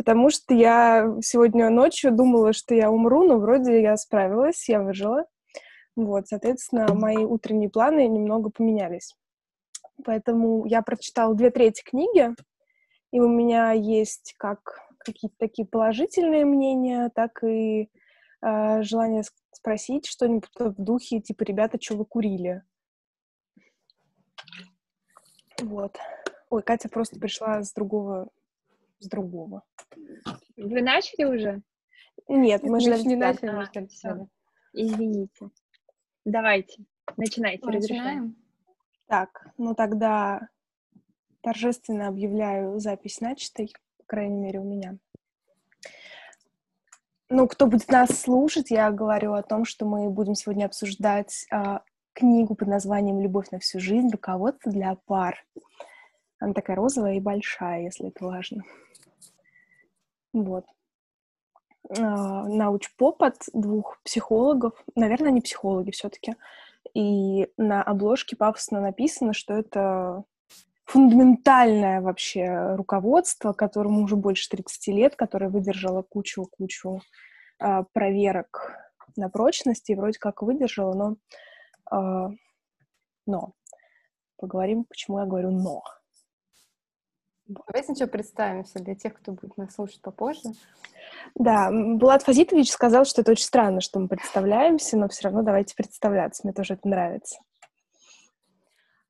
потому что я сегодня ночью думала, что я умру, но вроде я справилась, я выжила. Вот, соответственно, мои утренние планы немного поменялись. Поэтому я прочитала две трети книги, и у меня есть как какие-то такие положительные мнения, так и э, желание спросить что-нибудь в духе, типа, ребята, что вы курили? Вот. Ой, Катя просто пришла с другого, с другого. Вы начали уже? Нет, мы, же не начали, мы ждем а, Извините. Давайте, начинайте, разрешаем. Так, ну тогда торжественно объявляю запись начатой, по крайней мере, у меня. Ну, кто будет нас слушать, я говорю о том, что мы будем сегодня обсуждать э, книгу под названием «Любовь на всю жизнь. Руководство для пар». Она такая розовая и большая, если это важно. Вот. Э, научпоп от двух психологов. Наверное, они психологи все-таки. И на обложке пафосно написано, что это фундаментальное вообще руководство, которому уже больше 30 лет, которое выдержало кучу-кучу э, проверок на прочность и вроде как выдержало, но, э, но поговорим, почему я говорю но. Давайте сначала представимся для тех, кто будет нас слушать попозже. Да, Булат Фазитович сказал, что это очень странно, что мы представляемся, но все равно давайте представляться, мне тоже это нравится.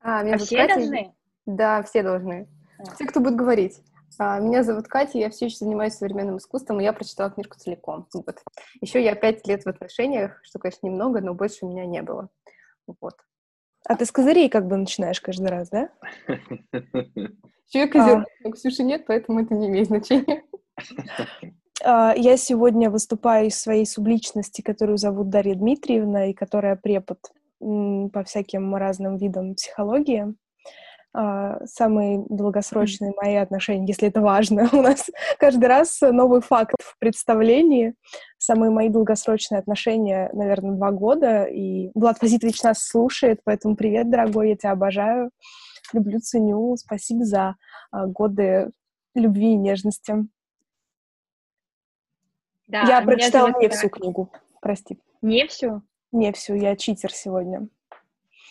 А, меня а все Катя. должны? Да, все должны. А. Все, кто будет говорить. А, меня зовут Катя, я все еще занимаюсь современным искусством, и я прочитала книжку целиком. Вот. Еще я пять лет в отношениях, что, конечно, немного, но больше у меня не было. Вот. А ты с козырей как бы начинаешь каждый раз, да? Человек козерог, а. Ксюши нет, поэтому это не имеет значения. А, я сегодня выступаю из своей субличности, которую зовут Дарья Дмитриевна, и которая препод по всяким разным видам психологии. А, самые долгосрочные мои отношения, если это важно. У нас каждый раз новый факт в представлении. Самые мои долгосрочные отношения, наверное, два года. И Влад Фазитович нас слушает, поэтому привет, дорогой, я тебя обожаю. Люблю, ценю. Спасибо за а, годы любви и нежности. Да, я прочитала не всю книгу, прости. Не всю? Не всю, я читер сегодня.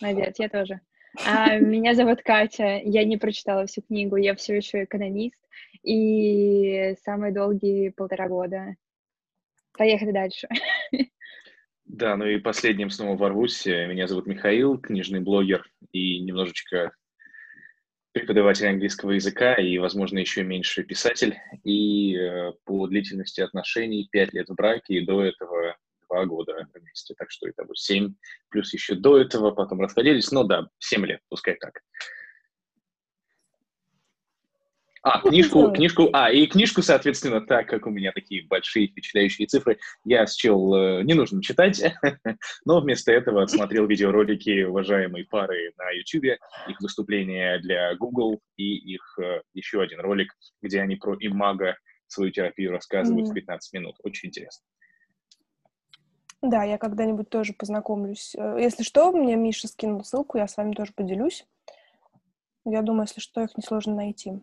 Молодец, я тоже. А, меня зовут Катя, я не прочитала всю книгу, я все еще экономист, и самые долгие полтора года. Поехали дальше. Да, ну и последним снова ворвусь. Меня зовут Михаил, книжный блогер и немножечко преподаватель английского языка и, возможно, еще меньше писатель. И э, по длительности отношений пять лет в браке, и до этого два года вместе. Так что вот семь, плюс еще до этого, потом расходились. Ну да, семь лет, пускай так. А, книжку, книжку, а, и книжку, соответственно, так как у меня такие большие впечатляющие цифры, я счел э, не нужно читать, но вместо этого отсмотрел видеоролики уважаемой пары на YouTube, их выступления для Google и их э, еще один ролик, где они про имага свою терапию рассказывают в 15 минут. Очень интересно. Да, я когда-нибудь тоже познакомлюсь. Э, если что, мне Миша скинул ссылку, я с вами тоже поделюсь. Я думаю, если что, их несложно найти.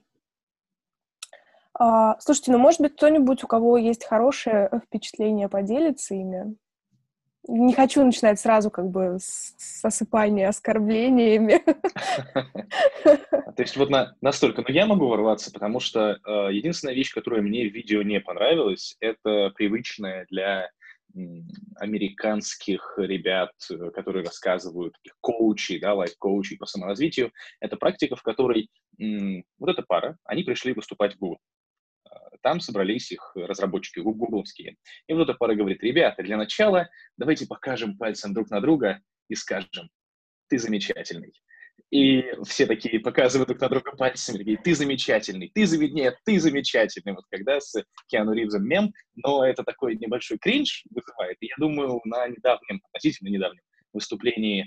А, слушайте, ну, может быть, кто-нибудь, у кого есть хорошее впечатление, поделится ими? Не хочу начинать сразу как бы с осыпания оскорблениями. То есть вот на, настолько. Но я могу ворваться, потому что э, единственная вещь, которая мне в видео не понравилась, это привычная для американских ребят, которые рассказывают, коучи, да, лайф-коучи по саморазвитию, это практика, в которой вот эта пара, они пришли выступать в Google. Там собрались их разработчики гугловские. И вот эта пара говорит, ребята, для начала давайте покажем пальцем друг на друга и скажем, ты замечательный. И все такие показывают друг на друга пальцами, такие, ты замечательный, ты замечательный, ты замечательный. Вот когда с Киану Ривзом мем, но это такой небольшой кринж вызывает. И я думаю, на недавнем, относительно недавнем выступлении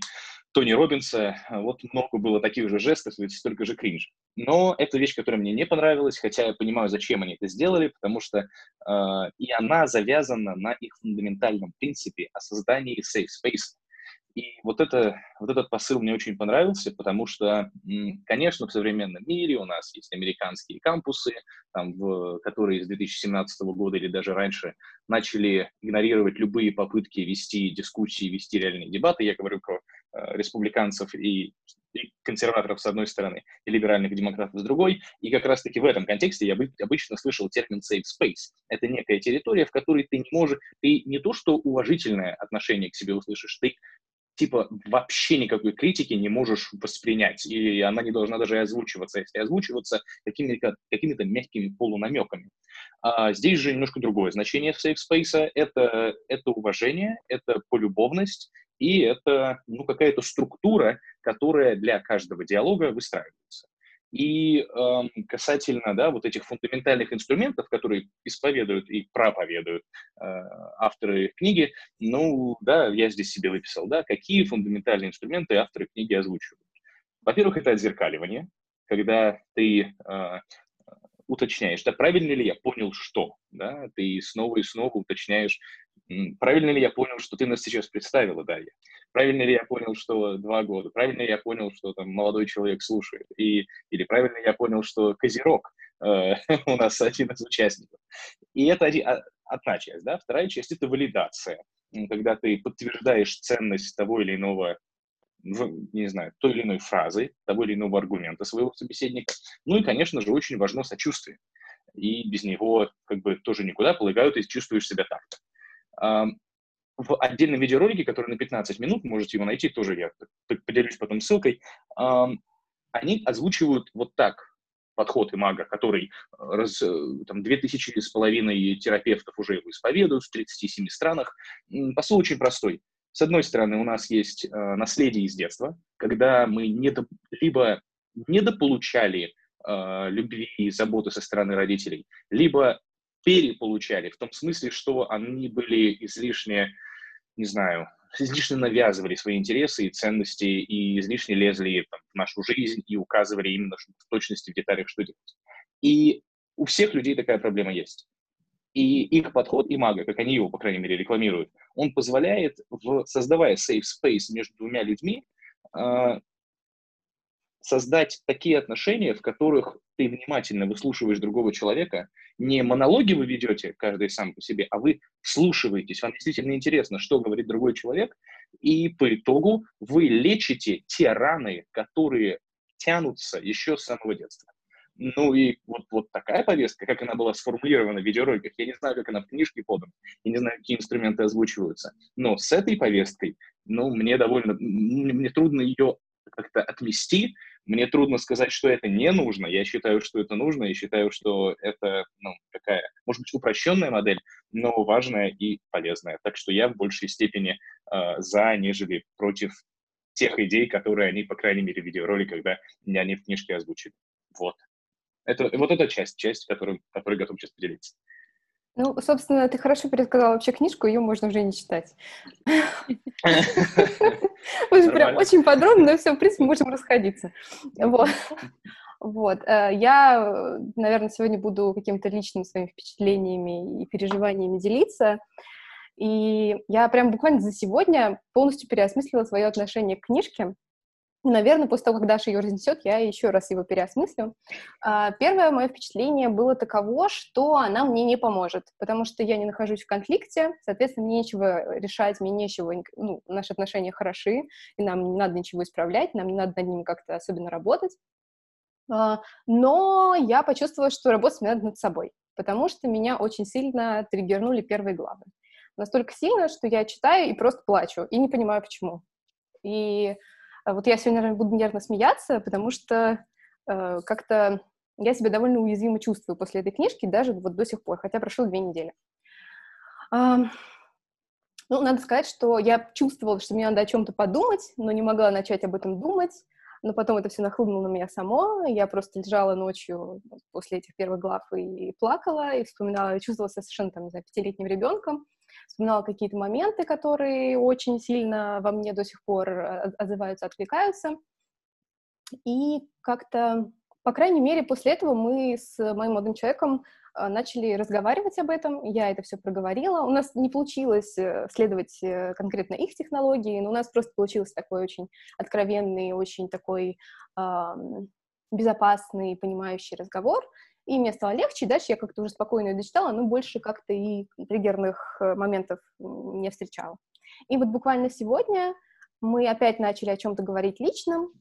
Тони Робинса, вот много было таких же жестов, ведь столько же кринж. Но это вещь, которая мне не понравилась, хотя я понимаю, зачем они это сделали, потому что э, и она завязана на их фундаментальном принципе о создании safe space. И вот, это, вот этот посыл мне очень понравился, потому что, конечно, в современном мире у нас есть американские кампусы, там, в, которые с 2017 года или даже раньше начали игнорировать любые попытки вести дискуссии, вести реальные дебаты. Я говорю про э, республиканцев и и консерваторов с одной стороны, и либеральных демократов с другой. И как раз-таки в этом контексте я обычно слышал термин safe space. Это некая территория, в которой ты не можешь, ты не то что уважительное отношение к себе услышишь, ты типа вообще никакой критики не можешь воспринять, и она не должна даже озвучиваться, если озвучиваться какими-то, какими-то мягкими полунамеками. А здесь же немножко другое значение safe space — это, это уважение, это полюбовность, и это ну, какая-то структура, которая для каждого диалога выстраивается. И э, касательно да, вот этих фундаментальных инструментов, которые исповедуют и проповедуют э, авторы книги, ну да, я здесь себе выписал, да, какие фундаментальные инструменты авторы книги озвучивают. Во-первых, это отзеркаливание, когда ты э, уточняешь, да, правильно ли я понял, что, да, ты снова и снова уточняешь, правильно ли я понял, что ты нас сейчас представила, Дарья, правильно ли я понял, что два года, правильно ли я понял, что там молодой человек слушает, и, или правильно ли я понял, что Козерог э, у нас один из участников. И это один, а, одна часть, да, вторая часть — это валидация, когда ты подтверждаешь ценность того или иного не знаю, той или иной фразы, того или иного аргумента своего собеседника. Ну и, конечно же, очень важно сочувствие. И без него как бы тоже никуда, полагаю, ты чувствуешь себя так-то. В отдельном видеоролике, который на 15 минут, можете его найти, тоже я поделюсь потом ссылкой, они озвучивают вот так подход имага, который раз, э, там, 2000 с половиной терапевтов уже его исповедуют в 37 странах. Посыл очень простой. С одной стороны, у нас есть э, наследие из детства, когда мы недо, либо недополучали э, любви и заботы со стороны родителей, либо переполучали, в том смысле, что они были излишне, не знаю, излишне навязывали свои интересы и ценности, и излишне лезли там, в нашу жизнь и указывали именно в точности, в деталях, что делать. И у всех людей такая проблема есть. И их подход, и мага, как они его, по крайней мере, рекламируют, он позволяет, в, создавая safe space между двумя людьми, э, создать такие отношения, в которых ты внимательно выслушиваешь другого человека, не монологи вы ведете, каждый сам по себе, а вы слушаетесь, вам действительно интересно, что говорит другой человек, и по итогу вы лечите те раны, которые тянутся еще с самого детства. Ну и вот, вот такая повестка, как она была сформулирована в видеороликах, я не знаю, как она в книжке подана, я не знаю, какие инструменты озвучиваются, но с этой повесткой, ну, мне довольно, мне трудно ее как-то отмести, мне трудно сказать, что это не нужно, я считаю, что это нужно, я считаю, что это, ну, такая, может быть, упрощенная модель, но важная и полезная, так что я в большей степени э, за, нежели против тех идей, которые они, по крайней мере, в видеороликах, да, они в книжке озвучили. Вот. Это, вот эта часть, часть, которую, которой готов сейчас поделиться. Ну, собственно, ты хорошо пересказала вообще книжку, ее можно уже не читать. Прям очень подробно, но все, в принципе, можем расходиться. Вот. Вот. Э, я, наверное, сегодня буду какими-то личными своими впечатлениями и переживаниями делиться. И я прям буквально за сегодня полностью переосмыслила свое отношение к книжке. Наверное, после того, как Даша ее разнесет, я еще раз его переосмыслю. А, первое мое впечатление было таково, что она мне не поможет, потому что я не нахожусь в конфликте, соответственно, мне нечего решать, мне нечего, ну, наши отношения хороши, и нам не надо ничего исправлять, нам не надо над ними как-то особенно работать. А, но я почувствовала, что работать мне надо над собой, потому что меня очень сильно триггернули первые главы. Настолько сильно, что я читаю и просто плачу, и не понимаю, почему. И вот я сегодня, буду нервно смеяться, потому что э, как-то я себя довольно уязвимо чувствую после этой книжки, даже вот до сих пор, хотя прошло две недели. А, ну, надо сказать, что я чувствовала, что мне надо о чем-то подумать, но не могла начать об этом думать, но потом это все нахлынуло на меня само, я просто лежала ночью после этих первых глав и плакала, и вспоминала, чувствовала себя совершенно, там, не знаю, пятилетним ребенком, вспоминала какие-то моменты, которые очень сильно во мне до сих пор э, отзываются, откликаются. И как-то, по крайней мере, после этого мы с моим молодым человеком э, начали разговаривать об этом, я это все проговорила. У нас не получилось э, следовать конкретно их технологии, но у нас просто получился такой очень откровенный, очень такой э, безопасный, понимающий разговор, и мне стало легче, дальше я как-то уже спокойно ее дочитала, но больше как-то и триггерных моментов не встречала. И вот буквально сегодня мы опять начали о чем-то говорить личном,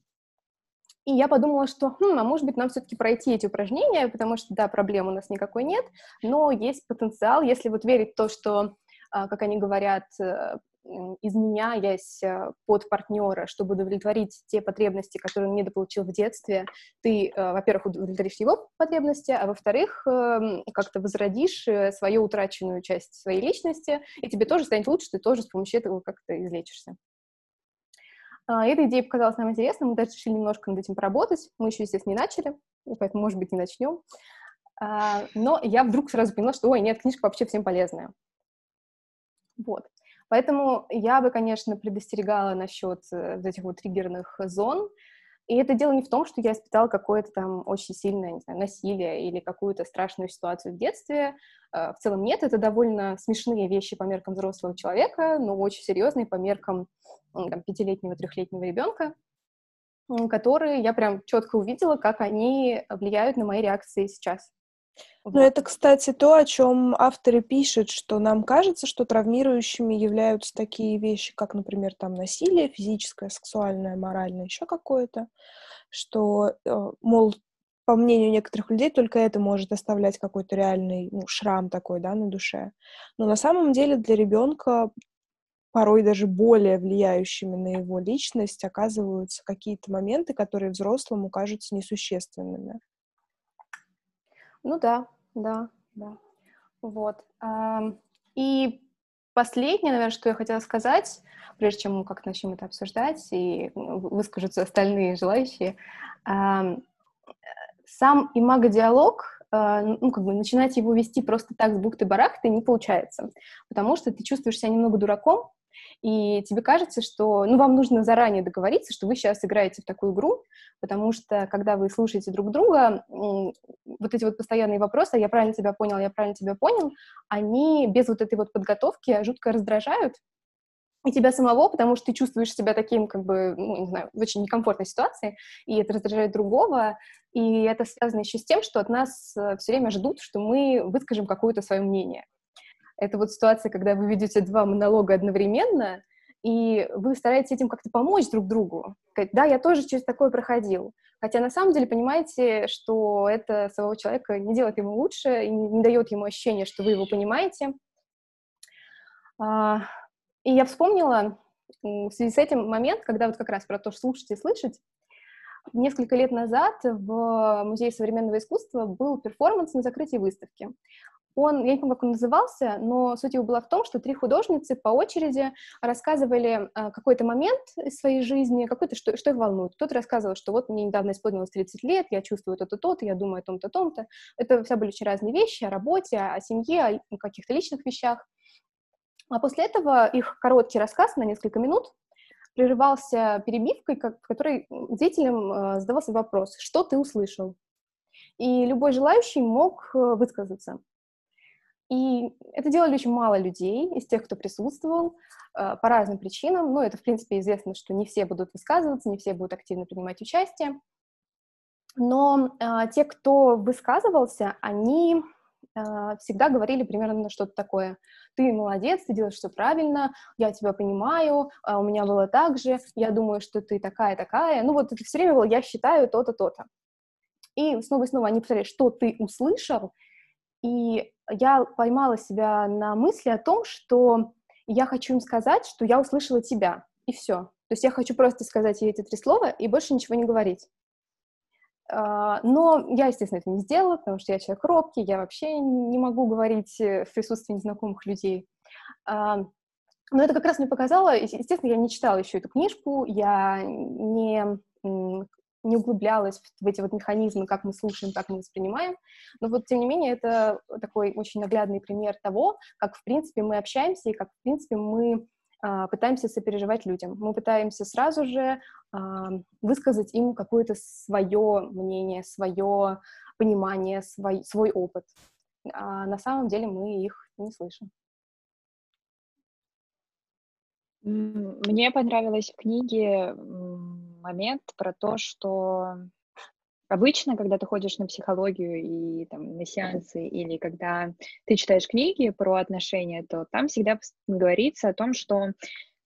и я подумала, что, хм, а может быть, нам все-таки пройти эти упражнения, потому что, да, проблем у нас никакой нет, но есть потенциал, если вот верить в то, что, а, как они говорят, э, изменяясь э, под партнера, чтобы удовлетворить те потребности, которые он недополучил в детстве, ты, э, во-первых, удовлетворишь его потребности, а во-вторых, эм, как-то возродишь свою утраченную часть своей личности, и тебе тоже станет лучше, ты тоже с помощью этого как-то излечишься. А, эта идея показалась нам интересной, мы даже решили немножко над этим поработать. Мы еще, естественно, не начали, поэтому, может быть, не начнем. А, но я вдруг сразу поняла, что, ой, нет, книжка вообще всем полезная. Вот. Поэтому я бы, конечно, предостерегала насчет э, этих вот триггерных зон, и это дело не в том, что я испытала какое-то там очень сильное, не знаю, насилие или какую-то страшную ситуацию в детстве. Э, в целом нет, это довольно смешные вещи по меркам взрослого человека, но очень серьезные по меркам там, пятилетнего, трехлетнего ребенка, которые я прям четко увидела, как они влияют на мои реакции сейчас. Ну, это, кстати, то, о чем авторы пишут, что нам кажется, что травмирующими являются такие вещи, как, например, там насилие физическое, сексуальное, моральное, еще какое-то, что, э, мол, по мнению некоторых людей, только это может оставлять какой-то реальный ну, шрам такой, да, на душе. Но на самом деле для ребенка порой даже более влияющими на его личность оказываются какие-то моменты, которые взрослому кажутся несущественными. Ну да, да, да. Вот. И последнее, наверное, что я хотела сказать, прежде чем мы как начнем это обсуждать и выскажутся остальные желающие, сам имаго-диалог, а, ну, как бы начинать его вести просто так с бухты-барахты не получается, потому что ты чувствуешь себя немного дураком, и тебе кажется, что, ну, вам нужно заранее договориться, что вы сейчас играете в такую игру, потому что, когда вы слушаете друг друга, вот эти вот постоянные вопросы, я правильно тебя понял, я правильно тебя понял, они без вот этой вот подготовки жутко раздражают, и тебя самого, потому что ты чувствуешь себя таким, как бы, ну, не знаю, в очень некомфортной ситуации, и это раздражает другого, и это связано еще с тем, что от нас э, все время ждут, что мы выскажем какое-то свое мнение. Это вот ситуация, когда вы ведете два монолога одновременно, и вы стараетесь этим как-то помочь друг другу. Да, я тоже через такое проходил. Хотя на самом деле понимаете, что это самого человека не делает ему лучше и не дает ему ощущения, что вы его понимаете. А, и я вспомнила в связи с этим момент, когда вот как раз про то, что слушать и слышать, несколько лет назад в Музее современного искусства был перформанс на закрытии выставки. Он, я не помню, как он назывался, но суть его была в том, что три художницы по очереди рассказывали э, какой-то момент из своей жизни, какой-то, что, что их волнует. Кто-то рассказывал, что вот мне недавно исполнилось 30 лет, я чувствую то-то, то-то, я думаю о том-то, том-то. Это все были очень разные вещи, о работе, о семье, о каких-то личных вещах. А после этого их короткий рассказ на несколько минут прерывался перебивкой, в которой зрителям э, задавался вопрос, что ты услышал? И любой желающий мог э, высказаться. И это делали очень мало людей из тех, кто присутствовал, э, по разным причинам. Ну, это, в принципе, известно, что не все будут высказываться, не все будут активно принимать участие. Но те, кто высказывался, они а, всегда говорили примерно что-то такое. Ты молодец, ты делаешь все правильно, я тебя понимаю, а у меня было так же, я думаю, что ты такая-такая. Ну вот это все время было «я считаю то-то, то-то». И снова и снова они повторяли, что ты услышал, и я поймала себя на мысли о том, что я хочу им сказать, что я услышала тебя, и все. То есть я хочу просто сказать ей эти три слова и больше ничего не говорить. А, но я, естественно, это не сделала, потому что я человек робкий, я вообще не могу говорить э, в присутствии незнакомых людей. А, но это как раз мне показало, естественно, я не читала еще эту книжку, я не, не углублялась в эти вот механизмы, как мы слушаем, как мы воспринимаем, но вот, тем не менее, это такой очень наглядный пример того, как, в принципе, мы общаемся и как, в принципе, мы а, пытаемся сопереживать людям. Мы пытаемся сразу же а, высказать им какое-то свое мнение, свое понимание, свой, свой опыт. а на самом деле мы их не слышим. Мне понравилось в книге момент про то, что обычно, когда ты ходишь на психологию и там, на сеансы, или когда ты читаешь книги про отношения, то там всегда говорится о том, что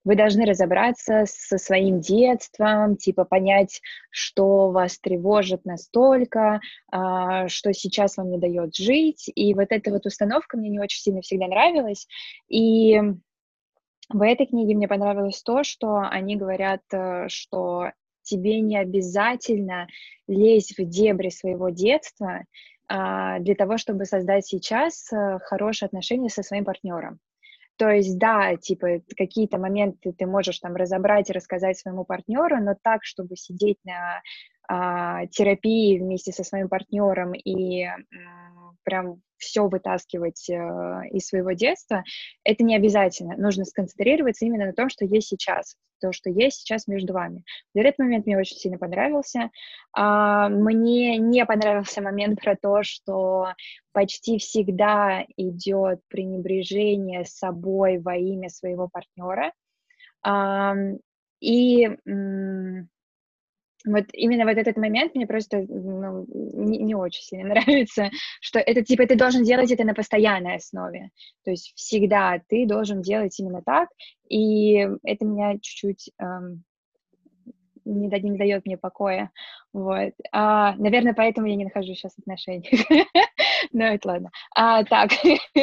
вы должны разобраться со своим детством, типа понять, что вас тревожит настолько, а, что сейчас вам не дает жить. И вот эта вот установка мне не очень сильно всегда нравилась. И в этой книге мне понравилось то, что они говорят, э, что тебе не обязательно лезть в дебри своего детства а, для того, чтобы создать сейчас э, хорошие отношения со своим партнером. То есть, да, типа, какие-то моменты ты можешь там разобрать и рассказать своему партнеру, но так, чтобы сидеть на а, терапии вместе со своим партнером и прям все вытаскивать э, из своего детства, это не обязательно. Нужно сконцентрироваться именно на том, что есть сейчас, то, что есть сейчас между вами. Вот этот момент мне очень сильно понравился. А, мне не понравился момент про то, что почти всегда идет пренебрежение собой во имя своего партнера. А, и вот именно вот этот момент мне просто ну, не, не очень сильно нравится, что это типа ты должен делать это на постоянной основе, то есть всегда ты должен делать именно так, и это меня чуть-чуть эм, не, не дает мне покоя, вот. А, наверное, поэтому я не нахожусь сейчас в отношениях, но это ладно. А, так,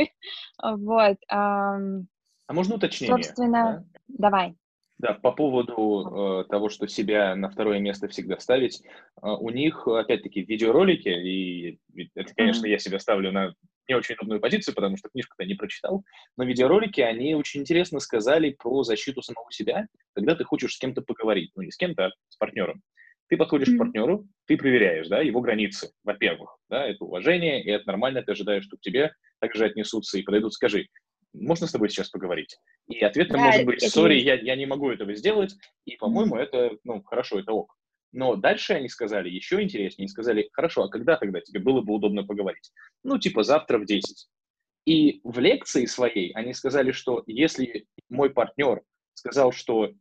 вот. А можно уточнение? Собственно, давай. Да, по поводу э, того, что себя на второе место всегда ставить, э, у них, опять-таки, видеоролики, и это, конечно, я себя ставлю на не очень удобную позицию, потому что книжку-то не прочитал, но видеоролики, они очень интересно сказали про защиту самого себя, когда ты хочешь с кем-то поговорить, ну не с кем-то, а с партнером. Ты подходишь mm-hmm. к партнеру, ты проверяешь, да, его границы, во-первых, да, это уважение, и это нормально, ты ожидаешь, что к тебе также отнесутся и подойдут, скажи, можно с тобой сейчас поговорить? И ответом да, может быть, сори, я, я не могу этого сделать, и, по-моему, mm-hmm. это, ну, хорошо, это ок. Но дальше они сказали еще интереснее, они сказали, хорошо, а когда тогда тебе было бы удобно поговорить? Ну, типа завтра в 10. И в лекции своей они сказали, что если мой партнер сказал, что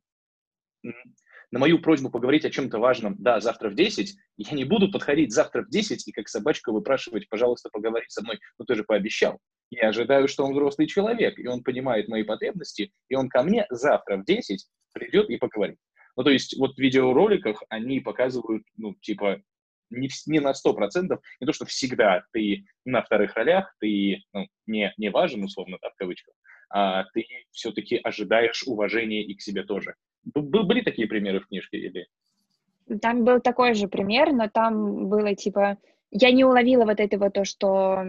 на мою просьбу поговорить о чем-то важном, да, завтра в 10, я не буду подходить завтра в 10 и как собачка выпрашивать, пожалуйста, поговори со мной, ну ты же пообещал. Я ожидаю, что он взрослый человек, и он понимает мои потребности, и он ко мне завтра в 10 придет и поговорит. Ну, то есть вот в видеороликах они показывают, ну, типа, не, не на 100%, не то, что всегда ты на вторых ролях, ты ну, не, не важен, условно, так, в кавычках, а ты все-таки ожидаешь уважения и к себе тоже. Были такие примеры в книжке или? Там был такой же пример, но там было типа я не уловила вот этого то, что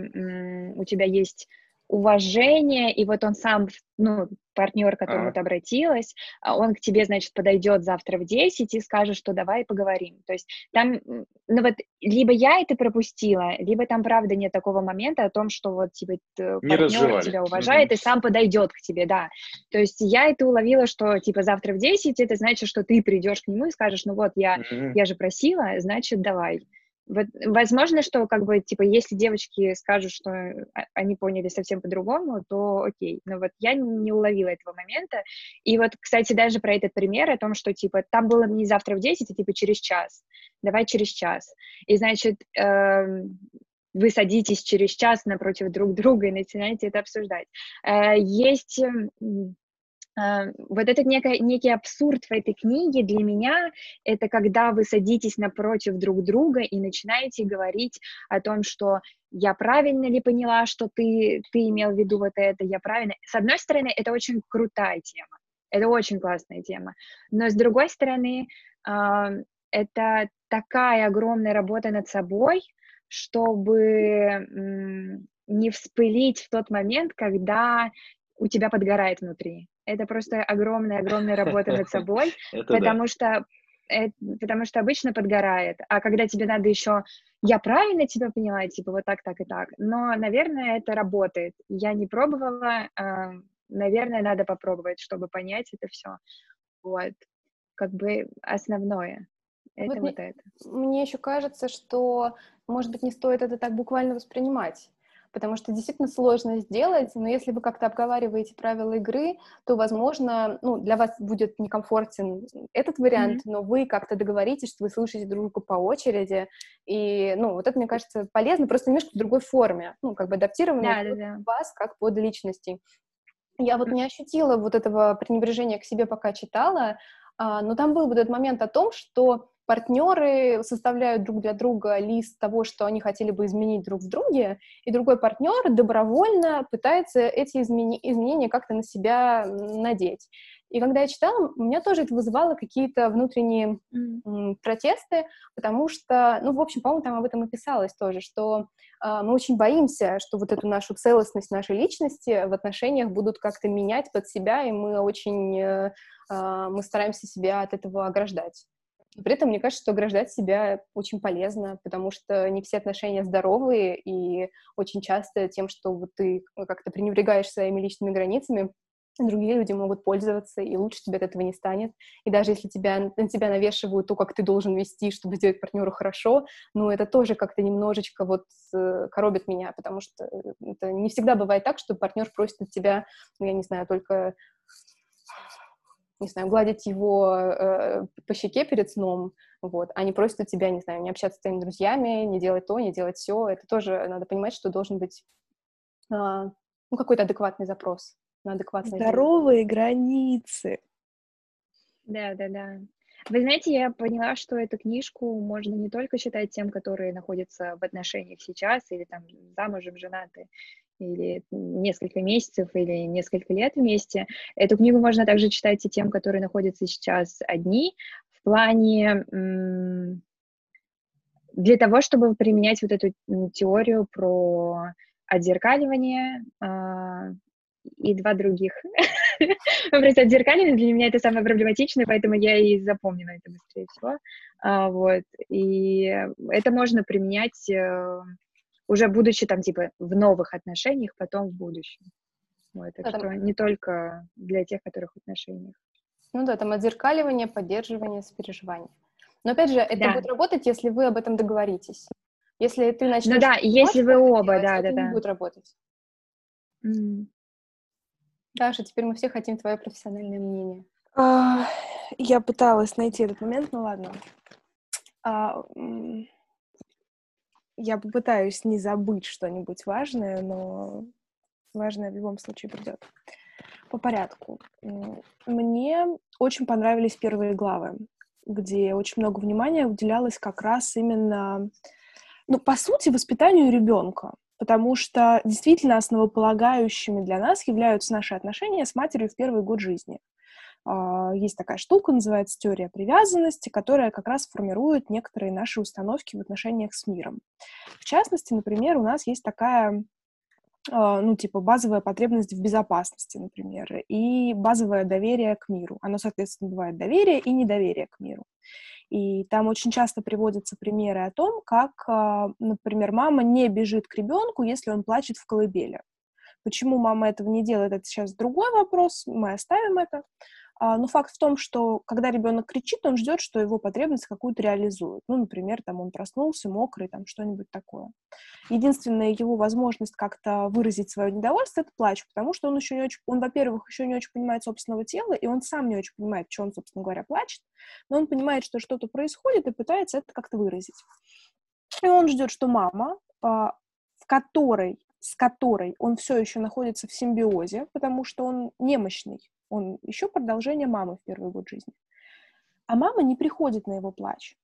у тебя есть уважение, и вот он сам, ну, партнер, к которому а. ты обратилась, а он к тебе, значит, подойдет завтра в 10 и скажет, что давай поговорим. То есть там, ну вот, либо я это пропустила, либо там, правда, нет такого момента о том, что вот, типа, партнер тебя уважает mm-hmm. и сам подойдет к тебе, да. То есть я это уловила, что, типа, завтра в 10 это значит, что ты придешь к нему и скажешь, ну вот, я, mm-hmm. я же просила, значит, давай. Возможно, что как бы, типа, если девочки скажут, что а, они поняли совсем по-другому, то окей. Но вот я не уловила этого момента. И вот, кстати, даже про этот пример о том, что, типа, там было не завтра в 10, а, типа, через час. Давай через час. И, значит, э, вы садитесь через час напротив друг друга и начинаете это обсуждать. Э, есть Э, вот этот некий, некий абсурд в этой книге для меня — это когда вы садитесь напротив друг друга и начинаете говорить о том, что я правильно ли поняла, что ты, ты имел в виду вот это, я правильно. С одной стороны, это очень крутая тема, это очень классная тема, но с другой стороны, это такая огромная работа над собой, чтобы не вспылить в тот момент, когда у тебя подгорает внутри. Это просто огромная-огромная работа над собой, потому что потому что обычно подгорает, а когда тебе надо еще, я правильно тебя поняла, типа вот так, так и так, но, наверное, это работает. Я не пробовала, а, наверное, надо попробовать, чтобы понять это все. Вот, как бы основное. Это вот, вот мне, это. Мне еще кажется, что, может быть, не стоит это так буквально воспринимать, потому что действительно сложно сделать, но если вы как-то обговариваете правила игры, то, возможно, ну, для вас будет некомфортен этот вариант, mm-hmm. но вы как-то договоритесь, что вы слушаете друг друга по очереди, и, ну, вот это, мне кажется, полезно, просто немножко в другой форме, ну, как бы адаптирование да, да, да. вас как под личности. Я вот не ощутила вот этого пренебрежения к себе, пока читала, а, но там был вот этот момент о том, что партнеры составляют друг для друга лист того, что они хотели бы изменить друг в друге, и другой партнер добровольно пытается эти измени- изменения как-то на себя надеть. И когда я читала, у меня тоже это вызывало какие-то внутренние протесты, потому что, ну, в общем, по-моему, там об этом и писалось тоже, что э, мы очень боимся, что вот эту нашу целостность нашей личности в отношениях будут как-то менять под себя, и мы очень, э, э, мы стараемся себя от этого ограждать. При этом мне кажется, что ограждать себя очень полезно, потому что не все отношения здоровые, и очень часто тем, что вот ты как-то пренебрегаешь своими личными границами, другие люди могут пользоваться, и лучше тебе от этого не станет. И даже если тебя, на тебя навешивают то, как ты должен вести, чтобы сделать партнеру хорошо, ну, это тоже как-то немножечко вот э, коробит меня, потому что это не всегда бывает так, что партнер просит от тебя, ну, я не знаю, только не знаю, гладить его э, по щеке перед сном, вот, а не просит у тебя, не знаю, не общаться с твоими друзьями, не делать то, не делать все. Это тоже надо понимать, что должен быть э, ну, какой-то адекватный запрос на адекватное Здоровые дело. границы. Да, да, да. Вы знаете, я поняла, что эту книжку можно не только читать тем, которые находятся в отношениях сейчас или там замужем, женаты, или несколько месяцев, или несколько лет вместе. Эту книгу можно также читать и тем, которые находятся сейчас одни, в плане для того, чтобы применять вот эту теорию про отзеркаливание э, и два других. Просто отзеркаливание для меня это самое проблематичное, поэтому я и запомнила это быстрее всего. А, вот. И это можно применять э, уже будучи там, типа, в новых отношениях, потом в будущем. Вот, так да, что там... не только для тех, которых в отношениях. Ну да, там отзеркаливание, поддерживание, сопереживание. Но опять же, это да. будет работать, если вы об этом договоритесь. Если ты начнешь... Ну да, если вы оба, делать, да, это да, да. не будет работать. Mm. Даша, теперь мы все хотим твое профессиональное мнение. А, я пыталась найти этот момент, ну ладно. А, я попытаюсь не забыть что-нибудь важное, но важное в любом случае придет. По порядку. Мне очень понравились первые главы, где очень много внимания уделялось как раз именно, ну, по сути, воспитанию ребенка, потому что действительно основополагающими для нас являются наши отношения с матерью в первый год жизни. А, есть такая штука, называется теория привязанности, которая как раз формирует некоторые наши установки в отношениях с миром. В частности, например, у нас есть такая а, ну, типа, базовая потребность в безопасности, например, и базовое доверие к миру. Оно, соответственно, бывает доверие и недоверие к миру. И там очень часто приводятся примеры о том, как, а, например, мама не бежит к ребенку, если он плачет в колыбели. Почему мама этого не делает, это сейчас другой вопрос, мы оставим это. А, но факт в том, что когда ребенок кричит, он ждет, что его потребность какую-то реализуют. Ну, например, там он проснулся мокрый, там что-нибудь такое. Единственная его возможность как-то выразить свое недовольство — это плач, потому что он еще не очень, он, во-первых, еще не очень понимает собственного тела, и он сам не очень понимает, что он, собственно говоря, плачет, но он понимает, что что-то происходит и пытается это как-то выразить. И он ждет, что мама, а, в которой с которой он все еще находится в симбиозе, потому что он немощный, он еще продолжение мамы в первый год жизни. А мама не приходит на его плач.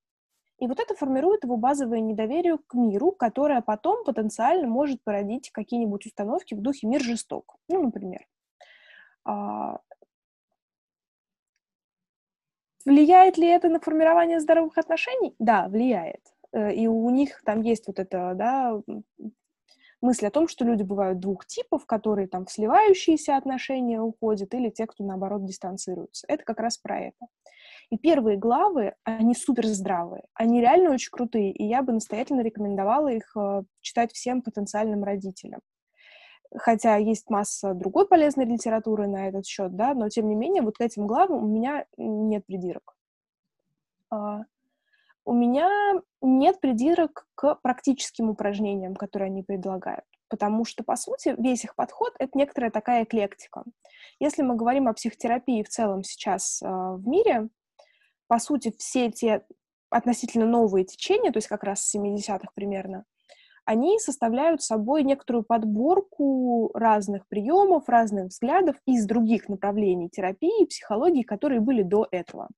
И вот это формирует его базовое недоверие к миру, которое потом потенциально может породить какие-нибудь установки в духе «мир жесток». Ну, например. А, влияет ли это на формирование здоровых отношений? Да, влияет. Э, и у них там есть вот это, да, мысль о том, что люди бывают двух типов, которые там в сливающиеся отношения уходят, или те, кто, наоборот, дистанцируются. Это как раз про это. И первые главы, они супер здравые, они реально очень крутые, и я бы настоятельно рекомендовала их э, читать всем потенциальным родителям. Хотя есть масса другой полезной литературы на этот счет, да, но тем не менее вот к этим главам у меня нет придирок. У меня нет придирок к практическим упражнениям, которые они предлагают. потому что, по сути, весь их подход — это некоторая такая эклектика. Если мы говорим о психотерапии в целом сейчас э, в мире, по сути, все те относительно новые течения, то есть как раз с 70-х примерно, они составляют собой некоторую подборку разных приемов, разных взглядов из других направлений терапии и психологии, которые были до этого.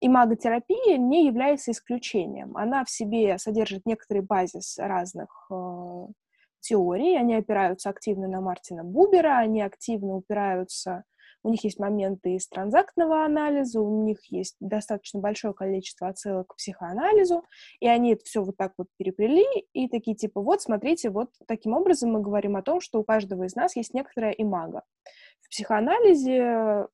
И маготерапия не является исключением. Она в себе содержит некоторый базис разных э, теорий, они опираются активно на Мартина Бубера, они активно упираются у них есть моменты из транзактного анализа, у них есть достаточно большое количество отсылок к психоанализу, и они это все вот так вот переплели, и такие типа, вот, смотрите, вот таким образом мы говорим о том, что у каждого из нас есть некоторая имага. В психоанализе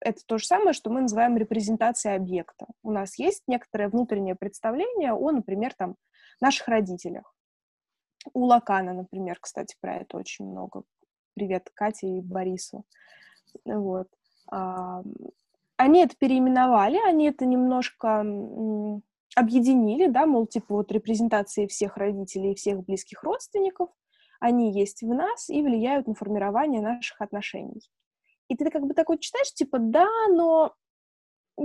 это то же самое, что мы называем репрезентацией объекта. У нас есть некоторое внутреннее представление о, например, там, наших родителях. У Лакана, например, кстати, про это очень много. Привет Кате и Борису. Вот. Они это переименовали, они это немножко объединили, да, мол, типа вот репрезентации всех родителей и всех близких родственников, они есть в нас и влияют на формирование наших отношений. И ты как бы такой читаешь, типа, да, но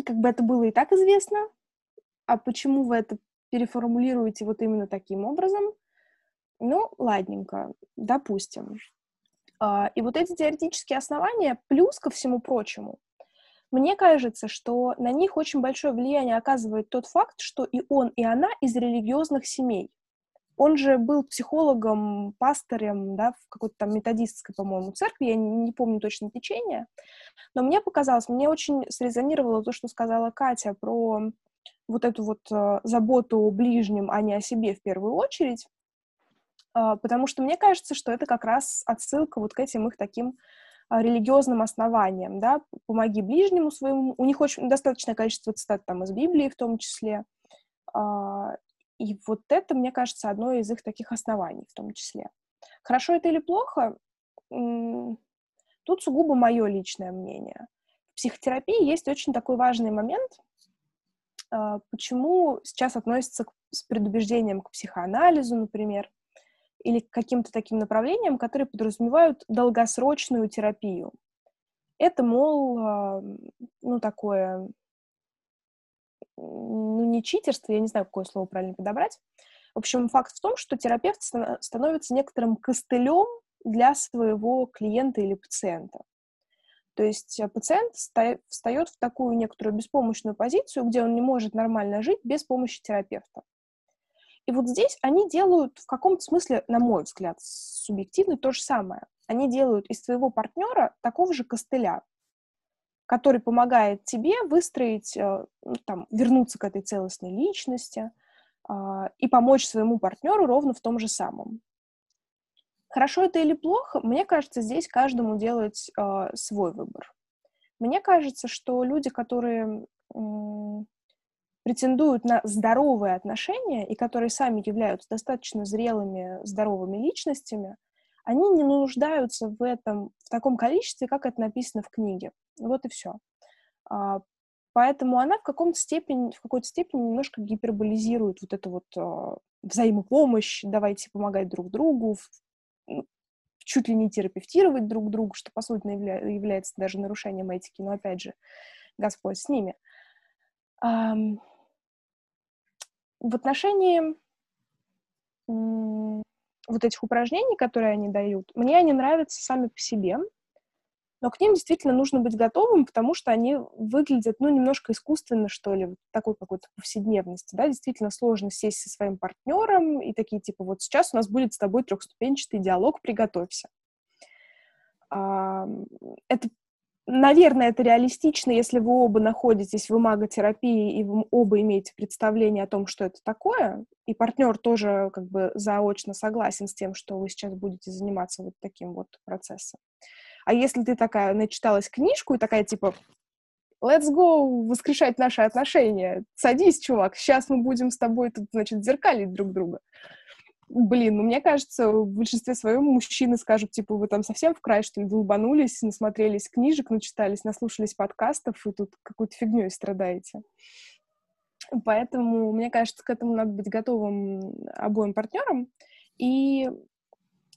как бы это было и так известно, а почему вы это переформулируете вот именно таким образом? Ну, ладненько, допустим. А, и вот эти теоретические основания, плюс ко всему прочему, мне кажется, что на них очень большое влияние оказывает тот факт, что и он, и она из религиозных семей. Он же был психологом, пастором, да, в какой-то там методистской, по-моему, церкви, я не, не помню точно течение, но мне показалось, мне очень срезонировало то, что сказала Катя про вот эту вот э, заботу о ближнем, а не о себе в первую очередь, а, потому что мне кажется, что это как раз отсылка вот к этим их таким а, религиозным основаниям, да, помоги ближнему своему, у них очень достаточное количество цитат там из Библии в том числе, а, и вот это, мне кажется, одно из их таких оснований в том числе. Хорошо это или плохо? Тут сугубо мое личное мнение. В психотерапии есть очень такой важный момент, почему сейчас относятся с предубеждением к психоанализу, например, или к каким-то таким направлениям, которые подразумевают долгосрочную терапию. Это, мол, а, ну, такое, ну, не читерство, я не знаю, какое слово правильно подобрать. В общем, факт в том, что терапевт становится некоторым костылем для своего клиента или пациента. То есть э, пациент встает в такую некоторую беспомощную позицию, где он не может нормально жить без помощи терапевта. И вот здесь они делают в каком-то смысле, на мой взгляд, субъективно то же самое. Они делают из твоего партнера такого же костыля, который помогает тебе выстроить, э, ну, там, вернуться к этой целостной личности э, и помочь своему партнеру ровно в том же самом. Хорошо это или плохо, мне кажется, здесь каждому делать э, свой выбор. Мне кажется, что люди, которые претендуют на здоровые отношения и которые сами являются достаточно зрелыми, здоровыми личностями, они не нуждаются в этом в таком количестве, как это написано в книге. Вот и все. А, поэтому она в, каком-то степени, в какой-то степени немножко гиперболизирует вот эту вот а, взаимопомощь, давайте помогать друг другу, чуть ли не терапевтировать друг друга, что, по сути, является даже нарушением этики, но, опять же, Господь с ними в отношении вот этих упражнений, которые они дают, мне они нравятся сами по себе, но к ним действительно нужно быть готовым, потому что они выглядят, ну, немножко искусственно, что ли, вот такой какой-то повседневности, да, действительно сложно сесть со своим партнером и такие, типа, вот сейчас у нас будет с тобой трехступенчатый диалог, приготовься. Это Наверное, это реалистично, если вы оба находитесь в имаготерапии и вы оба имеете представление о том, что это такое, и партнер тоже как бы заочно согласен с тем, что вы сейчас будете заниматься вот таким вот процессом. А если ты такая начиталась книжку и такая типа let's go воскрешать наши отношения, садись, чувак, сейчас мы будем с тобой тут, значит, зеркалить друг друга. Блин, ну, мне кажется, в большинстве своем мужчины скажут, типа, вы там совсем в край, что ли, долбанулись, насмотрелись книжек, начитались, наслушались подкастов, и тут какой-то фигней страдаете. Поэтому, мне кажется, к этому надо быть готовым обоим партнерам. И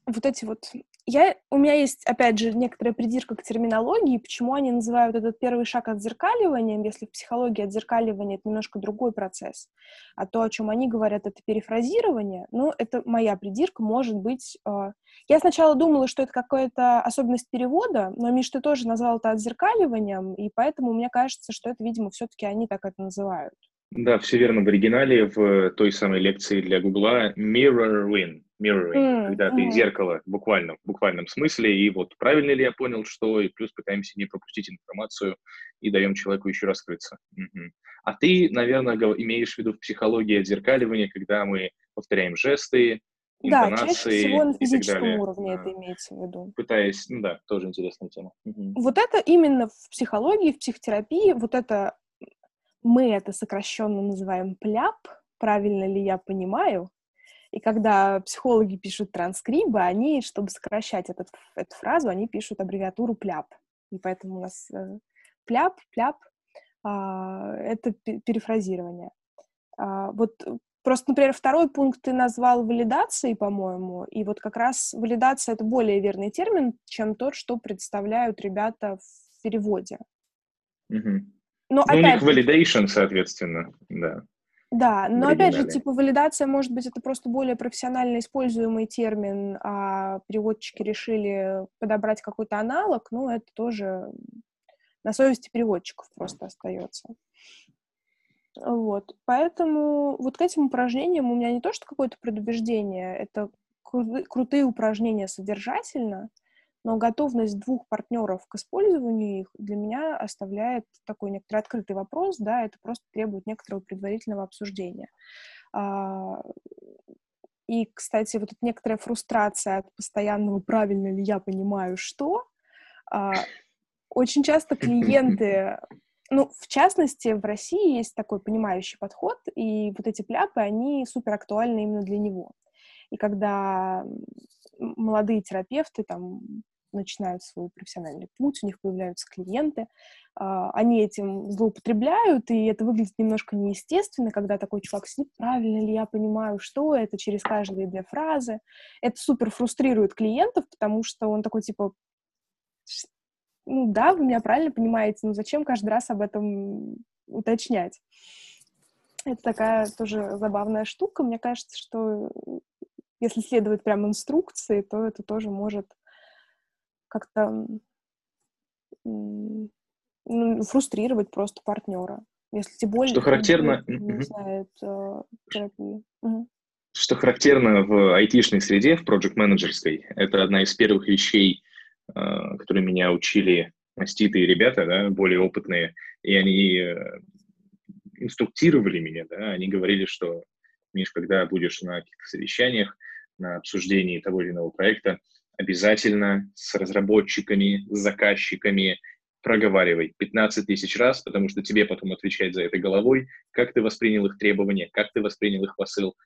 вот эти вот... Я, у меня есть, опять же, некоторая придирка к терминологии, почему они называют этот первый шаг отзеркаливанием, если в психологии отзеркаливание — это немножко другой процесс. А то, о чем они говорят, это перефразирование. Ну, это моя придирка, может быть... Э... Я сначала думала, что это какая-то особенность перевода, но Миш, ты тоже назвал это отзеркаливанием, и поэтому мне кажется, что это, видимо, все-таки они так это называют. Да, все верно. В оригинале в той самой лекции для Гугла mirroring, mirroring, mm, когда ты mm. зеркало буквально, в буквальном смысле, и вот правильно ли я понял, что, и плюс пытаемся не пропустить информацию и даем человеку еще раскрыться. Mm-hmm. А ты, наверное, имеешь в виду в психологии отзеркаливания, когда мы повторяем жесты, да, чаще всего на физическом уровне это имеется в виду. Пытаясь, ну да, тоже интересная тема. Угу. Вот это именно в психологии, в психотерапии, вот это мы это сокращенно называем пляп, правильно ли я понимаю? И когда психологи пишут транскрибы, они, чтобы сокращать этот, эту фразу, они пишут аббревиатуру пляп. И поэтому у нас э, пляп, пляп а, это перефразирование. А, вот просто, например, второй пункт ты назвал валидацией, по-моему, и вот как раз валидация — это более верный термин, чем тот, что представляют ребята в переводе. Mm-hmm. Но, ну, опять у них validation, соответственно, да. Да, но опять же, типа, валидация, может быть, это просто более профессионально используемый термин, а переводчики решили подобрать какой-то аналог, ну, это тоже на совести переводчиков просто остается. Вот, поэтому вот к этим упражнениям у меня не то, что какое-то предубеждение, это кру- крутые упражнения содержательно, но готовность двух партнеров к использованию их для меня оставляет такой некоторый открытый вопрос, да, это просто требует некоторого предварительного обсуждения. А, и, кстати, вот эта некоторая фрустрация от постоянного «правильно ли я понимаю, что?», а, очень часто клиенты ну, в частности, в России есть такой понимающий подход, и вот эти пляпы, они супер актуальны именно для него. И когда молодые терапевты там начинают свой профессиональный путь, у них появляются клиенты, а, они этим злоупотребляют, и это выглядит немножко неестественно, когда такой чувак сидит, правильно ли я понимаю, что это, через каждые две фразы. Это супер фрустрирует клиентов, потому что он такой, типа, ну да, вы меня правильно понимаете, но зачем каждый раз об этом уточнять? Это такая тоже забавная штука. Мне кажется, что если следовать прям инструкции, то это тоже может как-то ну, фрустрировать просто партнера. Если тем более что характерно, не знает э, терапии. Угу. Что характерно в айтишной среде, в проект-менеджерской, это одна из первых вещей, э, которые меня учили маститые ребята, да, более опытные, и они э, инструктировали меня, да, они говорили, что, Миш, когда будешь на каких-то совещаниях, на обсуждении того или иного проекта, обязательно с разработчиками, с заказчиками проговаривай 15 тысяч раз, потому что тебе потом отвечать за это головой, как ты воспринял их требования, как ты воспринял их посыл.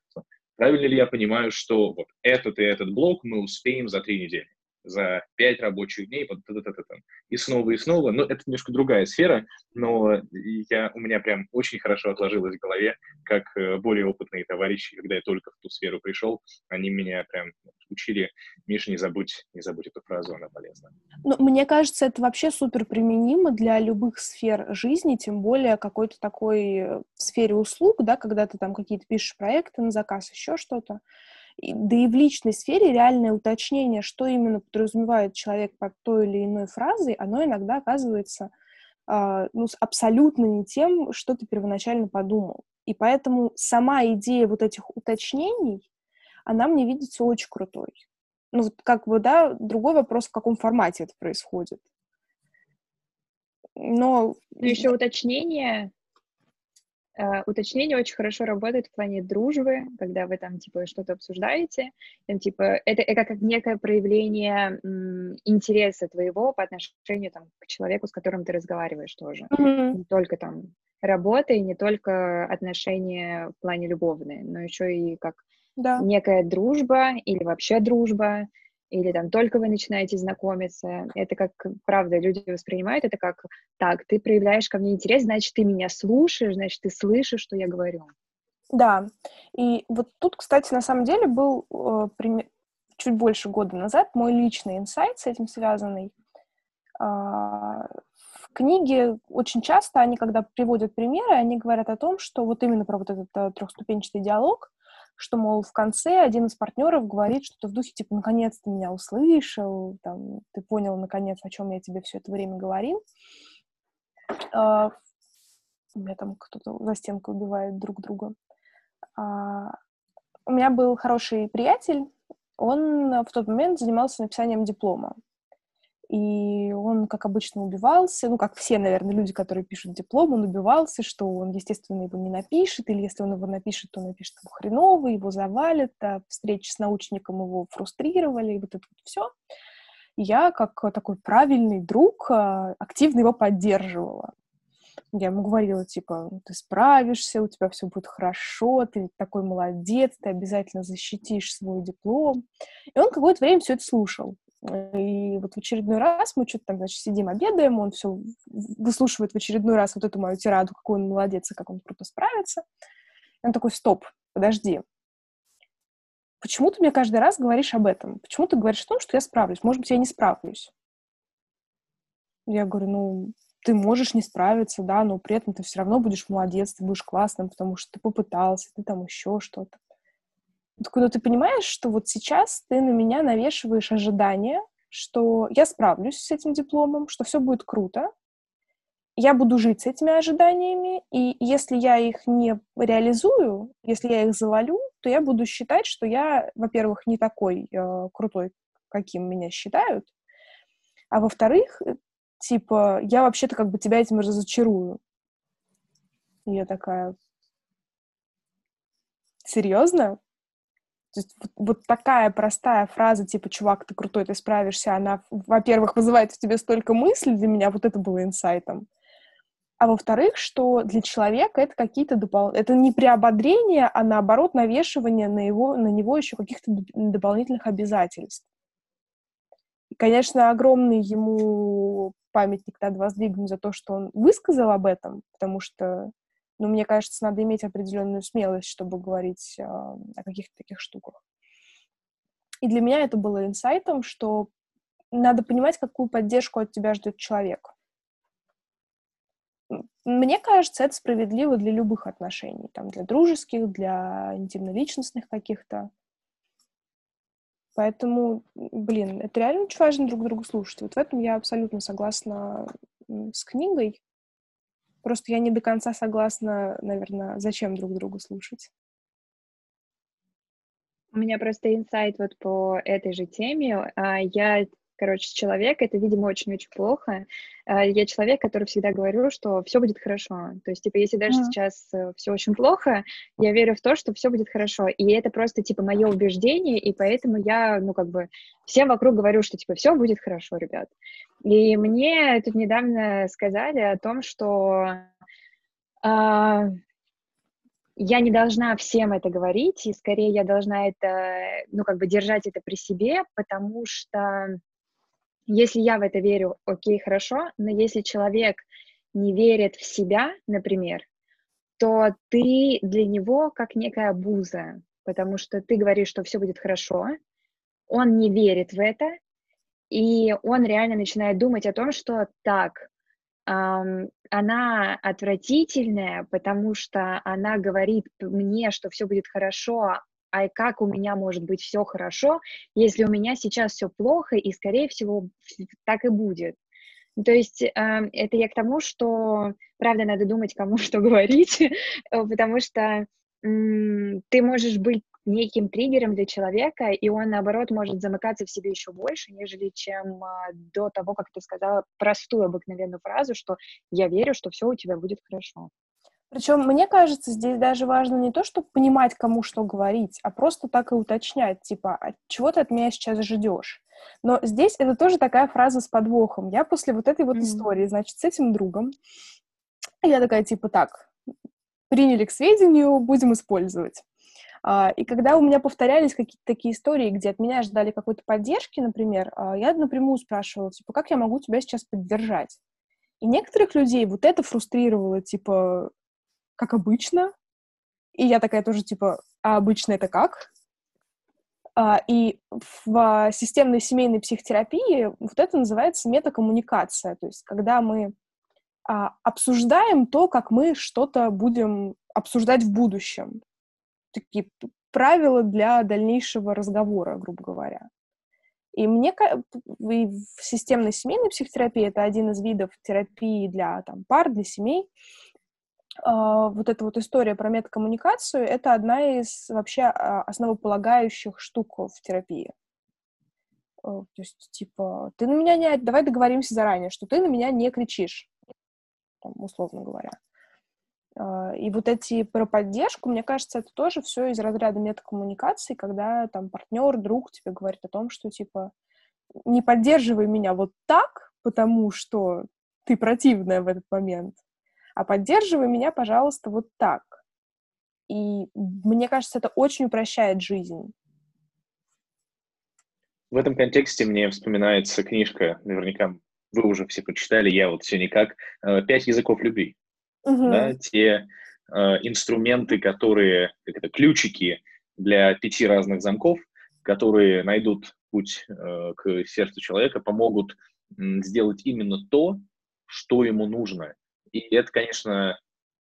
Правильно ли я понимаю, что вот этот и этот блок мы успеем за три недели? За пять рабочих дней, вот, т -т -т -т и снова, и снова. Но это немножко другая сфера, но я, у меня прям очень хорошо отложилось в голове, как э, более опытные товарищи, когда я только в ту сферу пришел, они меня прям учили, Миша, не забудь, не забудь эту фразу, она полезна. Ну, мне кажется, это вообще супер применимо для любых сфер жизни, тем более какой-то такой э, сфере услуг, да, когда ты там какие-то пишешь проекты на заказ, еще что-то. Да и в личной сфере реальное уточнение, что именно подразумевает человек под той или иной фразой, оно иногда оказывается э, ну, абсолютно не тем, что ты первоначально подумал. И поэтому сама идея вот этих уточнений, она мне видится очень крутой. Ну, вот как бы, да, другой вопрос, в каком формате это происходит. Но... Ну, еще уточнение Uh, уточнение очень хорошо работает в плане дружбы, когда вы там, типа, что-то обсуждаете, там, типа, это, это как некое проявление м, интереса твоего по отношению, там, к человеку, с которым ты разговариваешь тоже. Mm-hmm. Не только, там, работа и не только отношения в плане любовные, но еще и как да. некая дружба или вообще дружба, или там только вы начинаете знакомиться. Это как, правда, люди воспринимают это как, так, ты проявляешь ко мне интерес, значит, ты меня слушаешь, значит, ты слышишь, что я говорю. Да, и вот тут, кстати, на самом деле был э, пример, чуть больше года назад, мой личный инсайт с этим связанный. А, в книге очень часто они, когда приводят примеры, они говорят о том, что вот именно про вот этот э, трехступенчатый диалог, что, мол, в конце один из партнеров говорит что-то в духе, типа, наконец ты меня услышал, там, ты понял, наконец, о чем я тебе все это время говорил. А, у меня там кто-то за стенкой убивает друг друга. А, у меня был хороший приятель, он в тот момент занимался написанием диплома. И он, как обычно, убивался, ну, как все, наверное, люди, которые пишут диплом, он убивался, что он, естественно, его не напишет, или если он его напишет, то напишет его хреново, его завалит, а встречи с научником его фрустрировали, и вот это вот все. Я, как такой правильный друг, а, активно его поддерживала. Я ему говорила, типа, ты справишься, у тебя все будет хорошо, ты такой молодец, ты обязательно защитишь свой диплом. И он какое-то время все это слушал. И вот в очередной раз мы что-то там, значит, сидим, обедаем, он все выслушивает в очередной раз вот эту мою тираду, какой он молодец и как он круто справится. И он такой, стоп, подожди. Почему ты мне каждый раз говоришь об этом? Почему ты говоришь о том, что я справлюсь? Может быть, я не справлюсь? Я говорю, ну, ты можешь не справиться, да, но при этом ты все равно будешь молодец, ты будешь классным, потому что ты попытался, ты там еще что-то. Так, ну, ты понимаешь, что вот сейчас ты на меня навешиваешь ожидания, что я справлюсь с этим дипломом, что все будет круто, я буду жить с этими ожиданиями, и если я их не реализую, если я их завалю, то я буду считать, что я, во-первых, не такой э, крутой, каким меня считают, а во-вторых, типа, я вообще-то как бы тебя этим разочарую. И я такая, серьезно? То есть вот, вот такая простая фраза, типа, чувак, ты крутой, ты справишься, она, во-первых, вызывает в тебе столько мыслей, для меня вот это было инсайтом. А во-вторых, что для человека это какие-то дополнительные... Это не приободрение, а наоборот навешивание на, его, на него еще каких-то дополнительных обязательств. И, конечно, огромный ему памятник над воздвигнут за то, что он высказал об этом, потому что, ну, мне кажется, надо иметь определенную смелость, чтобы говорить э, о каких-то таких штуках. И для меня это было инсайтом, что надо понимать, какую поддержку от тебя ждет человек. Мне кажется, это справедливо для любых отношений, там, для дружеских, для интимно-личностных каких-то. Поэтому, блин, это реально очень важно друг друга слушать. Вот в этом я абсолютно согласна с книгой. Просто я не до конца согласна, наверное, зачем друг другу слушать. У меня просто инсайт вот по этой же теме. А, я короче, человек, это, видимо, очень-очень плохо. А, я человек, который всегда говорю, что все будет хорошо. То есть, типа, если даже mm. сейчас э, все очень плохо, я верю в то, что все будет хорошо. И это просто, типа, мое убеждение, и поэтому я, ну, как бы, всем вокруг говорю, что, типа, все будет хорошо, ребят. И мне тут недавно сказали о том, что а, я не должна всем это говорить, и скорее я должна это, ну, как бы держать это при себе, потому что если я в это верю, окей, хорошо, но если человек не верит в себя, например, то ты для него как некая буза, потому что ты говоришь, что все будет хорошо, он не верит в это, и он реально начинает думать о том, что так, эм, она отвратительная, потому что она говорит мне, что все будет хорошо, а как у меня может быть все хорошо, если у меня сейчас все плохо, и, скорее всего, так и будет. То есть э, это я к тому, что, правда, надо думать, кому что говорить, потому что э, ты можешь быть неким триггером для человека, и он, наоборот, может замыкаться в себе еще больше, нежели чем э, до того, как ты сказала простую обыкновенную фразу, что «я верю, что все у тебя будет хорошо». Причем, мне кажется, здесь даже важно не то, чтобы понимать, кому что говорить, а просто так и уточнять, типа, а чего ты от меня сейчас ждешь? Но здесь это тоже такая фраза с подвохом. Я после вот этой вот mm-hmm. истории, значит, с этим другом, я такая, типа, так, приняли к сведению, будем использовать. А, и когда у меня повторялись какие-то такие истории, где от меня ждали какой-то поддержки, например, а, я напрямую спрашивала, типа, как я могу тебя сейчас поддержать? И некоторых людей вот это фрустрировало, типа, как обычно. И я такая тоже, типа, а обычно это как? А, и в системной семейной психотерапии вот это называется метакоммуникация, то есть когда мы а, обсуждаем то, как мы что-то будем обсуждать в будущем. Такие правила для дальнейшего разговора, грубо говоря. И мне и в системной семейной психотерапии это один из видов терапии для там, пар, для семей. Uh, вот эта вот история про метакоммуникацию — это одна из вообще uh, основополагающих штук в терапии. Uh, то есть, типа, ты на меня не... Давай договоримся заранее, что ты на меня не кричишь, условно говоря. А, и вот эти про поддержку, мне кажется, это тоже все из разряда метакоммуникации, когда там партнер, друг тебе говорит о том, что типа не поддерживай меня вот так, потому что ты противная в этот момент, а поддерживай меня, пожалуйста, вот так. И мне кажется, это очень упрощает жизнь. В этом контексте мне вспоминается книжка, наверняка вы уже все прочитали, я вот все никак, э, «Пять языков любви» угу. да, те э, инструменты, которые, как это, ключики для пяти разных замков, которые найдут путь э, к сердцу человека, помогут э, сделать именно то, что ему нужно. И это, конечно,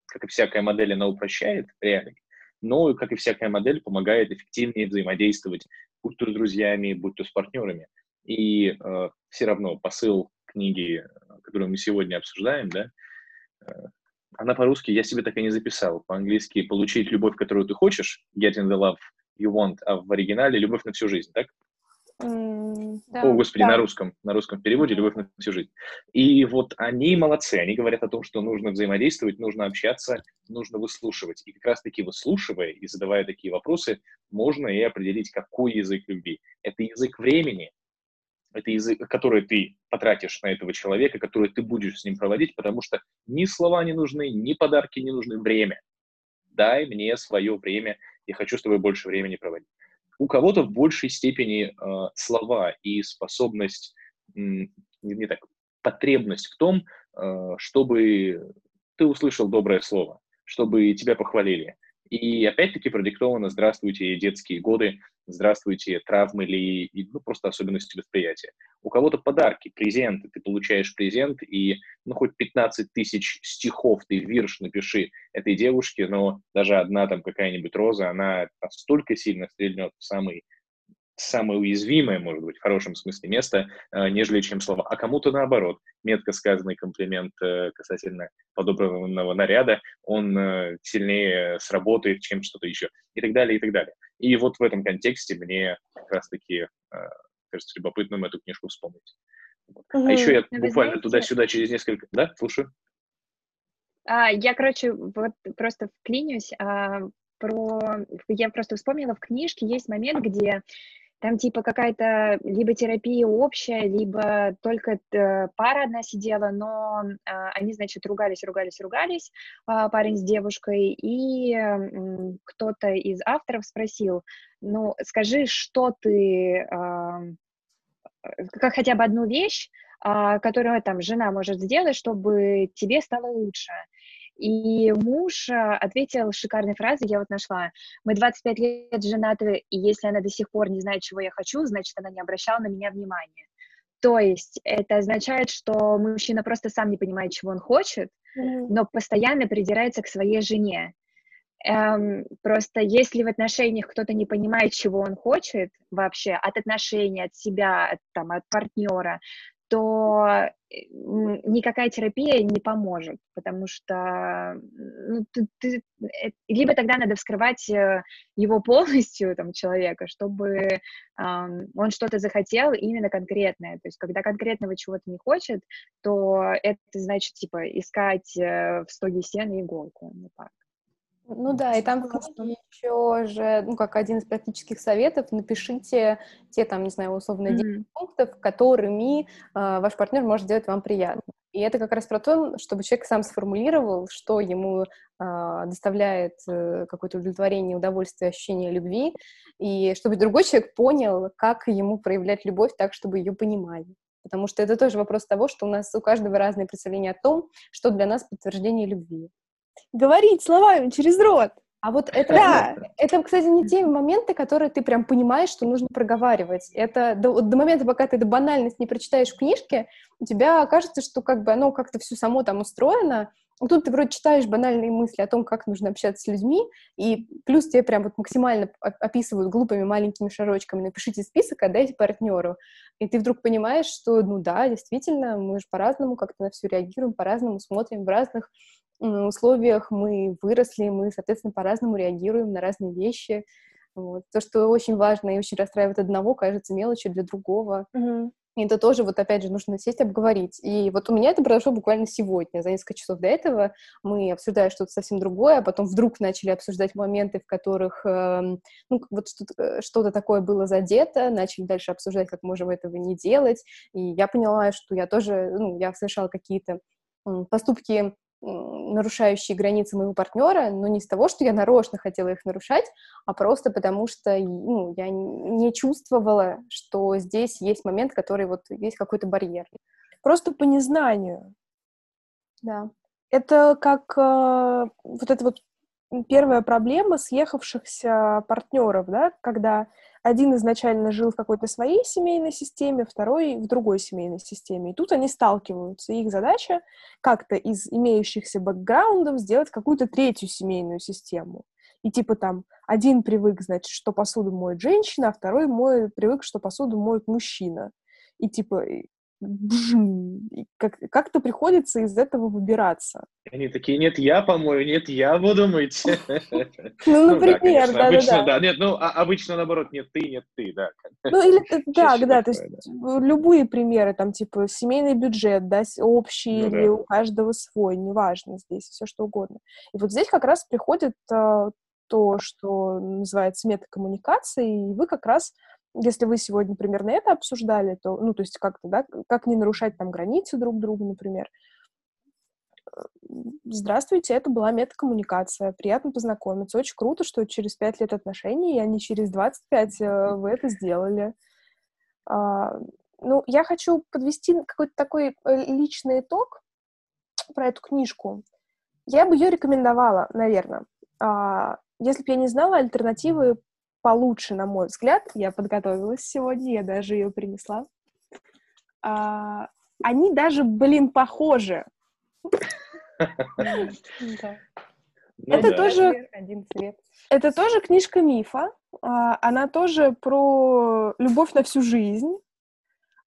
как и всякая модель, она упрощает реальность, но, как и всякая модель, помогает эффективнее взаимодействовать, будь то с друзьями, будь то с партнерами. И э, все равно посыл книги, которую мы сегодня обсуждаем, да, э, она по-русски я себе так и не записал. По-английски «получить любовь, которую ты хочешь», «getting the love you want», а в оригинале «любовь на всю жизнь», так? Mm, да, О, господи, да. на русском, на русском переводе «любовь на всю жизнь». И вот они молодцы, они говорят о том, что нужно взаимодействовать, нужно общаться, нужно выслушивать. И как раз-таки выслушивая и задавая такие вопросы, можно и определить, какой язык любви. Это язык времени, это язык, который ты потратишь на этого человека, который ты будешь с ним проводить, потому что ни слова не нужны, ни подарки не нужны, время. Дай мне свое время, я хочу с тобой больше времени проводить. У кого-то в большей степени э, слова и способность, э, не, так, потребность в том, э, чтобы ты услышал доброе слово, чтобы тебя похвалили. И опять-таки продиктовано «Здравствуйте, детские годы», здравствуйте, травмы или ну, просто особенности восприятия. У кого-то подарки, презенты, ты получаешь презент, и ну хоть 15 тысяч стихов ты вирш напиши этой девушке, но даже одна там какая-нибудь роза, она настолько сильно стрельнет в самый самое уязвимое, может быть, в хорошем смысле место, э, нежели чем слова. А кому-то наоборот, метко сказанный комплимент э, касательно подобранного наряда, он э, сильнее сработает, чем что-то еще, и так далее, и так далее. И вот в этом контексте мне как раз-таки кажется любопытным эту книжку вспомнить. Угу. А еще я Вы буквально знаете... туда-сюда через несколько... Да, слушаю. А, я, короче, вот просто вклинюсь. А, про... Я просто вспомнила, в книжке есть момент, где там типа какая-то либо терапия общая, либо только э, пара одна сидела, но э, они, значит, ругались, ругались, ругались, э, парень с девушкой, и кто-то из авторов спросил, ну, скажи, что ты, э, как хотя бы одну вещь, которую там жена может сделать, чтобы тебе стало лучше. И муж а, ответил шикарной фразой, я вот нашла, мы 25 лет женаты, и если она до сих пор не знает, чего я хочу, значит, она не обращала на меня внимания. То есть это означает, что мужчина просто сам не понимает, чего он хочет, mm-hmm. но постоянно придирается к своей жене. Эм, просто если в отношениях кто-то не понимает, чего он хочет вообще от отношений, от себя, от, там, от партнера, то э, никакая терапия не поможет, потому что ну, ты, ты, э, либо тогда надо вскрывать э, его полностью, там, человека, чтобы э, он что-то захотел именно конкретное. То есть, когда конкретного чего-то не хочет, то это значит, типа, искать в стоге сена иголку. Ну, так. Ну да, и там еще же, ну, как один из практических советов, напишите те, там, не знаю, условно, 10 mm-hmm. пунктов, которыми э, ваш партнер может сделать вам приятно. И это как раз про то, чтобы человек сам сформулировал, что ему э, доставляет э, какое-то удовлетворение, удовольствие, ощущение любви, и чтобы другой человек понял, как ему проявлять любовь так, чтобы ее понимали. Потому что это тоже вопрос того, что у нас у каждого разные представления о том, что для нас подтверждение любви говорить словами через рот. А вот это, да. это, кстати, не те моменты, которые ты прям понимаешь, что нужно проговаривать. Это до, до момента, пока ты эту банальность не прочитаешь в книжке, у тебя кажется, что как бы оно как-то все само там устроено, а тут ты вроде читаешь банальные мысли о том, как нужно общаться с людьми, и плюс тебе прям вот максимально описывают глупыми маленькими шарочками, напишите список, отдайте партнеру. И ты вдруг понимаешь, что, ну да, действительно, мы же по-разному как-то на все реагируем, по-разному смотрим в разных условиях мы выросли, мы, соответственно, по-разному реагируем на разные вещи. Вот. То, что очень важно и очень расстраивает одного, кажется мелочью для другого. Mm-hmm. И это тоже вот опять же нужно сесть обговорить. И вот у меня это произошло буквально сегодня. За несколько часов до этого мы обсуждали что-то совсем другое, а потом вдруг начали обсуждать моменты, в которых э, ну, вот что-то, э, что-то такое было задето, начали дальше обсуждать, как можем этого не делать. И я поняла, что я тоже, ну, я совершала какие-то поступки нарушающие границы моего партнера, но не из того, что я нарочно хотела их нарушать, а просто потому что ну, я не чувствовала, что здесь есть момент, который вот есть какой-то барьер. Просто по незнанию. Да. Это как э, вот эта вот первая проблема съехавшихся партнеров, да, когда один изначально жил в какой-то своей семейной системе, второй в другой семейной системе. И тут они сталкиваются. Их задача как-то из имеющихся бэкграундов сделать какую-то третью семейную систему. И типа там один привык, значит, что посуду моет женщина, а второй мой привык, что посуду моет мужчина. И типа как, как-то приходится из этого выбираться. Они такие, нет, я помою, нет, я буду мыть. Ну, например, да, да, да. Нет, ну, а, обычно наоборот, нет ты, нет ты, да. Ну, или да, да, то есть любые примеры, там, типа, семейный бюджет, да, общий ну или у каждого свой, неважно здесь, все что угодно. И вот здесь как раз приходит а, то, что называется метакоммуникацией, и вы как раз если вы сегодня примерно это обсуждали, то, ну, то есть как-то, да, как не нарушать там границы друг друга, например. Э, здравствуйте, это была метакоммуникация, приятно познакомиться. Очень круто, что через пять лет отношений, а не через 25 э, вы это сделали. А, ну, я хочу подвести какой-то такой э, личный итог про эту книжку. Я бы ее рекомендовала, наверное. А, если бы я не знала альтернативы получше, на мой взгляд. Я подготовилась сегодня, я даже ее принесла. А, они даже, блин, похожи. Это тоже... Это тоже книжка мифа. А, она тоже про любовь на всю жизнь.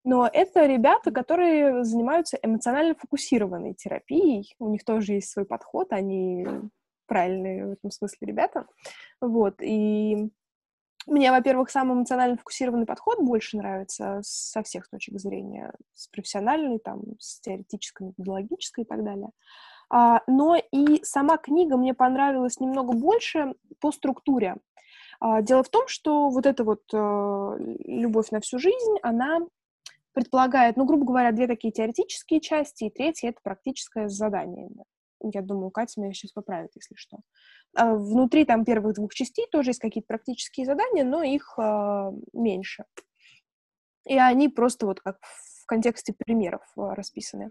Но это ребята, которые занимаются эмоционально фокусированной терапией. У них тоже есть свой подход, они правильные в этом смысле ребята. Вот, и мне, во-первых, сам эмоционально фокусированный подход больше нравится со всех точек зрения, с профессиональной, там, с теоретической, методологической и так далее. А, но и сама книга мне понравилась немного больше по структуре. А, дело в том, что вот эта вот а, любовь на всю жизнь, она предполагает, ну, грубо говоря, две такие теоретические части, и третья — это практическое задание. Я думаю, Катя меня сейчас поправит, если что. А, внутри там первых двух частей тоже есть какие-то практические задания, но их э, меньше. И они просто вот как в контексте примеров э, расписаны.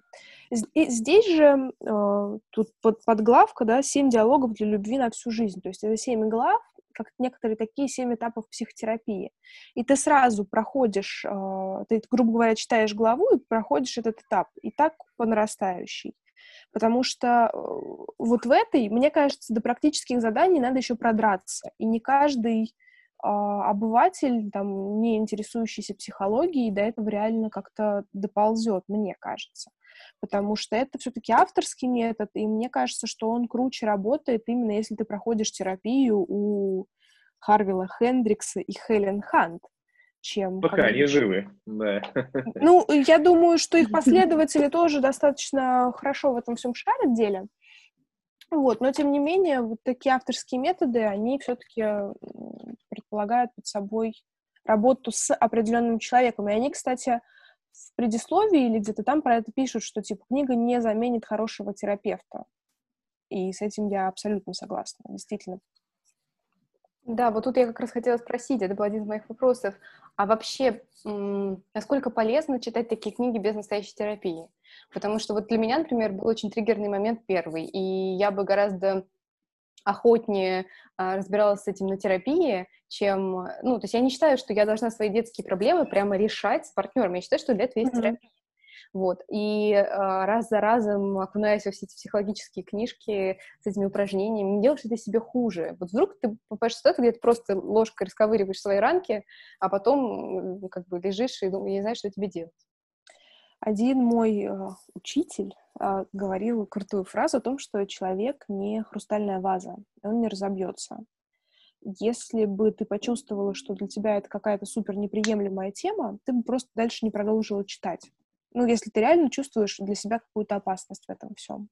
Здесь же э, тут под, подглавка, да, семь диалогов для любви на всю жизнь. То есть это семь глав, как некоторые такие семь этапов психотерапии. И ты сразу проходишь, э, ты, грубо говоря, читаешь главу и проходишь этот этап. И так по нарастающей. Потому что э, вот в этой, мне кажется, до практических заданий надо еще продраться. И не каждый а, обыватель, там, не интересующийся психологией, до этого реально как-то доползет, мне кажется. Потому что это все-таки авторский метод, и мне кажется, что он круче работает именно если ты проходишь терапию у Харвила Хендрикса и Хелен Хант чем... Пока они живы, да. Ну, я думаю, что их последователи тоже достаточно хорошо в этом всем шарят деле. Вот, но тем не менее, вот такие авторские методы, они все-таки предполагают под собой работу с определенным человеком. И они, кстати, в предисловии или где-то там про это пишут, что типа книга не заменит хорошего терапевта. И с этим я абсолютно согласна. Действительно, да, вот тут я как раз хотела спросить, это был один из моих вопросов. А вообще, насколько полезно читать такие книги без настоящей терапии? Потому что вот для меня, например, был очень триггерный момент первый, и я бы гораздо охотнее а, разбиралась с этим на терапии, чем... Ну, то есть я не считаю, что я должна свои детские проблемы прямо решать с партнером. Я считаю, что для этого есть mm-hmm. терапия. Вот. И э, раз за разом, окунаясь во все эти психологические книжки с этими упражнениями, не делаешь ты себе хуже? Вот вдруг ты попадаешь в ситуацию, где ты просто ложкой расковыриваешь свои ранки, а потом как бы лежишь и, и не знаешь, что тебе делать. Один мой э, учитель э, говорил крутую фразу о том, что человек не хрустальная ваза, он не разобьется. Если бы ты почувствовала, что для тебя это какая-то супер неприемлемая тема, ты бы просто дальше не продолжила читать. Ну, если ты реально чувствуешь для себя какую-то опасность в этом всем.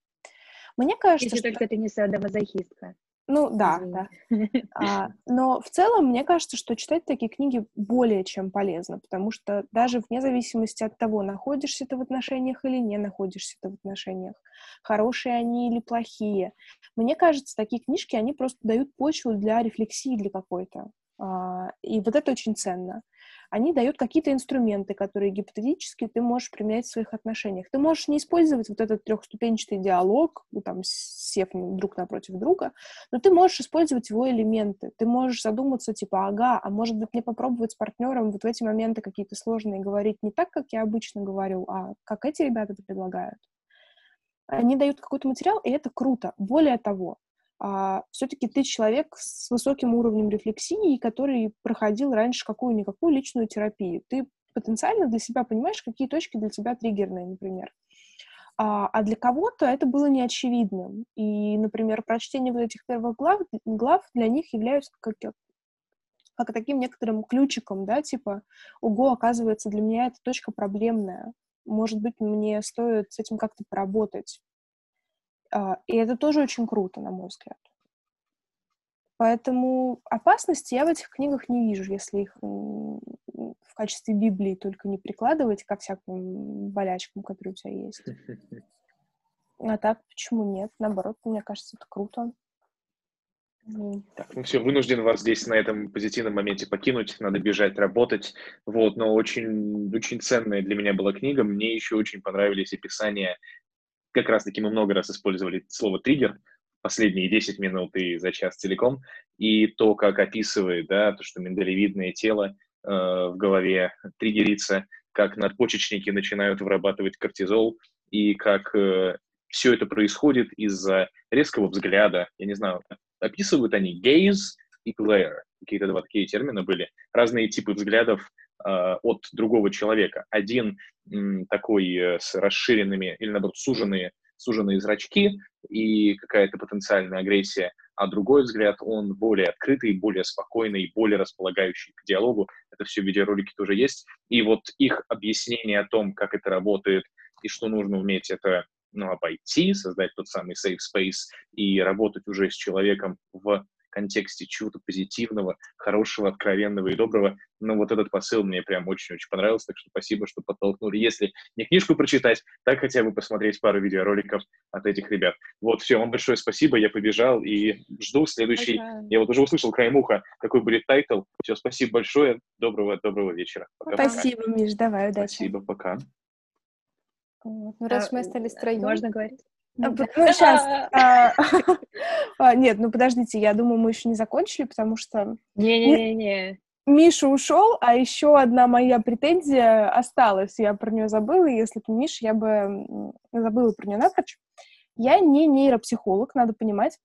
Мне кажется, если что... только ты не садомазохистка. Ну да, да. А, но в целом мне кажется, что читать такие книги более чем полезно, потому что даже вне зависимости от того, находишься ты в отношениях или не находишься ты в отношениях, хорошие они или плохие, мне кажется, такие книжки, они просто дают почву для рефлексии для какой-то. А, и вот это очень ценно они дают какие-то инструменты, которые гипотетически ты можешь применять в своих отношениях. Ты можешь не использовать вот этот трехступенчатый диалог, ну, там, сев друг напротив друга, но ты можешь использовать его элементы. Ты можешь задуматься, типа, ага, а может быть мне попробовать с партнером вот в эти моменты какие-то сложные говорить не так, как я обычно говорю, а как эти ребята предлагают. Они дают какой-то материал, и это круто. Более того, а, все-таки ты человек с высоким уровнем рефлексии, который проходил раньше какую-никакую личную терапию. Ты потенциально для себя понимаешь, какие точки для тебя триггерные, например. А, а для кого-то это было неочевидным. И, например, прочтение вот этих первых глав, глав для них являются как, как таким некоторым ключиком, да, типа, ого, оказывается, для меня эта точка проблемная. Может быть, мне стоит с этим как-то поработать. А, и это тоже очень круто, на мой взгляд. Поэтому опасности я в этих книгах не вижу, если их в качестве Библии только не прикладывать ко всяким болячкам, которые у тебя есть. А так, почему нет? Наоборот, мне кажется, это круто. Так, ну все, вынужден вас здесь на этом позитивном моменте покинуть, надо бежать, работать, вот, но очень, очень ценная для меня была книга, мне еще очень понравились описания как раз-таки мы много раз использовали слово «триггер», последние 10 минут и за час целиком, и то, как описывает, да, то, что миндалевидное тело э, в голове триггерится, как надпочечники начинают вырабатывать кортизол, и как э, все это происходит из-за резкого взгляда, я не знаю, описывают они gaze и glare, какие-то два такие термина были, разные типы взглядов от другого человека. Один такой э, с расширенными или, наоборот, суженные, суженные зрачки и какая-то потенциальная агрессия, а другой взгляд, он более открытый, более спокойный, более располагающий к диалогу. Это все в видеоролике тоже есть. И вот их объяснение о том, как это работает и что нужно уметь это ну, обойти, создать тот самый safe space и работать уже с человеком в контексте чего-то позитивного, хорошего, откровенного и доброго. Но вот этот посыл мне прям очень-очень понравился, так что спасибо, что подтолкнули. Если не книжку прочитать, так хотя бы посмотреть пару видеороликов от этих ребят. Вот, все, вам большое спасибо, я побежал и жду следующий. Пока. Я вот уже услышал краем уха, какой будет title. Все, спасибо большое, доброго, доброго вечера. Пока, спасибо, пока. Миш, давай, удачи. Спасибо, пока. Ну, раз а, мы остались троем. Можно говорить? Ну, сейчас. А, а, нет, ну подождите, я думаю, мы еще не закончили, потому что... Не-не-не. Миша ушел, а еще одна моя претензия осталась. Я про нее забыла, и если бы Миша, я бы забыла про нее напрочь. Я не нейропсихолог, надо понимать,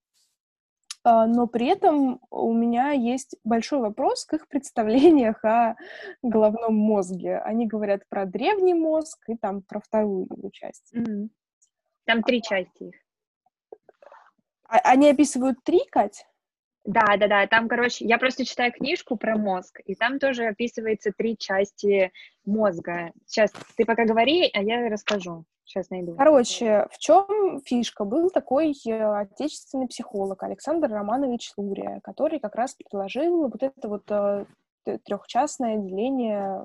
а, но при этом у меня есть большой вопрос к их представлениях о головном мозге. Они говорят про древний мозг и там про вторую его часть. Mm-hmm. Там три части их. А, они описывают три, Кать? Да, да, да. Там, короче, я просто читаю книжку про мозг, и там тоже описывается три части мозга. Сейчас ты пока говори, а я расскажу. Сейчас найду. Короче, в чем фишка? Был такой э, отечественный психолог Александр Романович Лурия, который как раз предложил вот это вот э, трехчастное деление,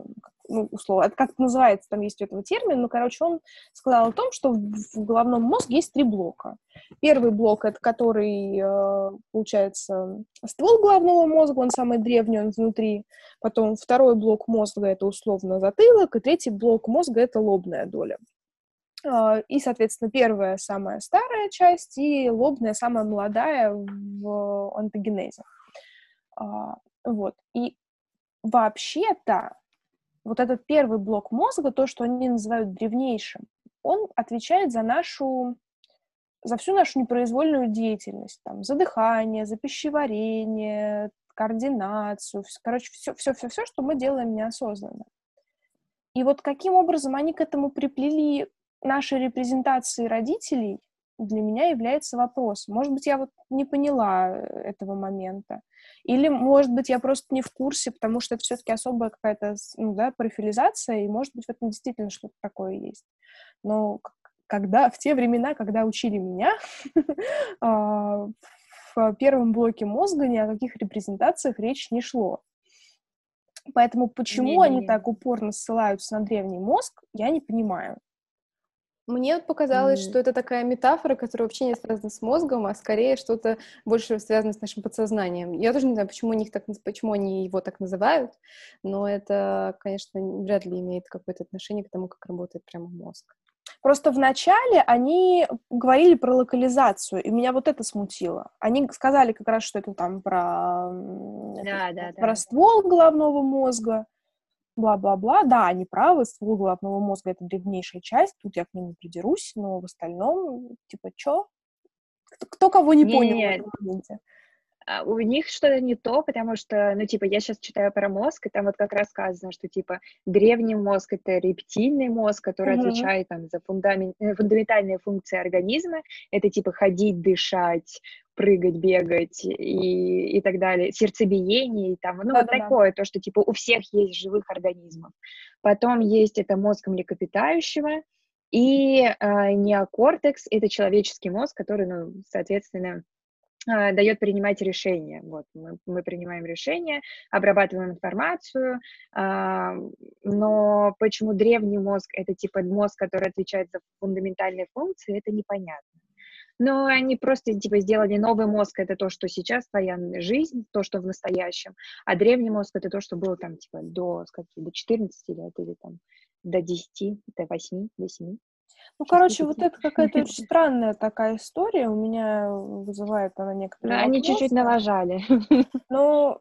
ну, условно, это как называется, там есть у этого термин, но, короче, он сказал о том, что в, головном мозге есть три блока. Первый блок, это который, э, получается, ствол головного мозга, он самый древний, он внутри. Потом второй блок мозга — это условно затылок, и третий блок мозга — это лобная доля. А, и, соответственно, первая самая старая часть и лобная самая молодая в антогенезе. А, вот. И вообще-то вот этот первый блок мозга, то, что они называют древнейшим, он отвечает за нашу за всю нашу непроизвольную деятельность, там, за дыхание, за пищеварение, координацию, короче, все, все, все, все, что мы делаем неосознанно. И вот каким образом они к этому приплели нашей репрезентации родителей, для меня является вопрос. Может быть, я вот не поняла э, этого момента. Или, может быть, я просто не в курсе, потому что это все-таки особая какая-то ну, да, профилизация, и, может быть, в этом действительно что-то такое есть. Но когда, в те времена, когда учили меня, а, в первом блоке мозга ни о каких репрезентациях речь не шло. Поэтому почему не, они не. так упорно ссылаются на древний мозг, я не понимаю. Мне показалось, mm. что это такая метафора, которая вообще не связана с мозгом, а скорее что-то больше связано с нашим подсознанием. Я тоже не знаю, почему, них так, почему они его так называют, но это, конечно, вряд ли имеет какое-то отношение к тому, как работает прямо мозг. Просто вначале они говорили про локализацию, и меня вот это смутило. Они сказали как раз, что это там про, да, да, про да. ствол головного мозга, бла-бла-бла. Да, они правы, ствол головного мозга — это древнейшая часть, тут я к ним не придерусь, но в остальном, типа, чё? Кто, кого не, не понял не, в этом моменте? А, у них что-то не то, потому что, ну, типа, я сейчас читаю про мозг, и там вот как раз сказано, что, типа, древний мозг — это рептильный мозг, который mm-hmm. отвечает там за фундамент, э, фундаментальные функции организма. Это, типа, ходить, дышать, прыгать, бегать и, и так далее, сердцебиение, и там, ну, да, вот да, такое, да. то, что, типа, у всех есть живых организмов. Потом есть это мозг млекопитающего, и э, неокортекс — это человеческий мозг, который, ну, соответственно, э, дает принимать решения. Вот, мы, мы принимаем решения, обрабатываем информацию, э, но почему древний мозг — это, типа, мозг, который отвечает за фундаментальные функции, это непонятно но они просто типа сделали новый мозг, это то, что сейчас твоя жизнь, то, что в настоящем, а древний мозг это то, что было там типа до, скажем, до 14 лет или там до 10, до 8, до 7. Ну, короче, вот это какая-то очень странная такая история. У меня вызывает она некоторые Да, они чуть-чуть налажали. Ну,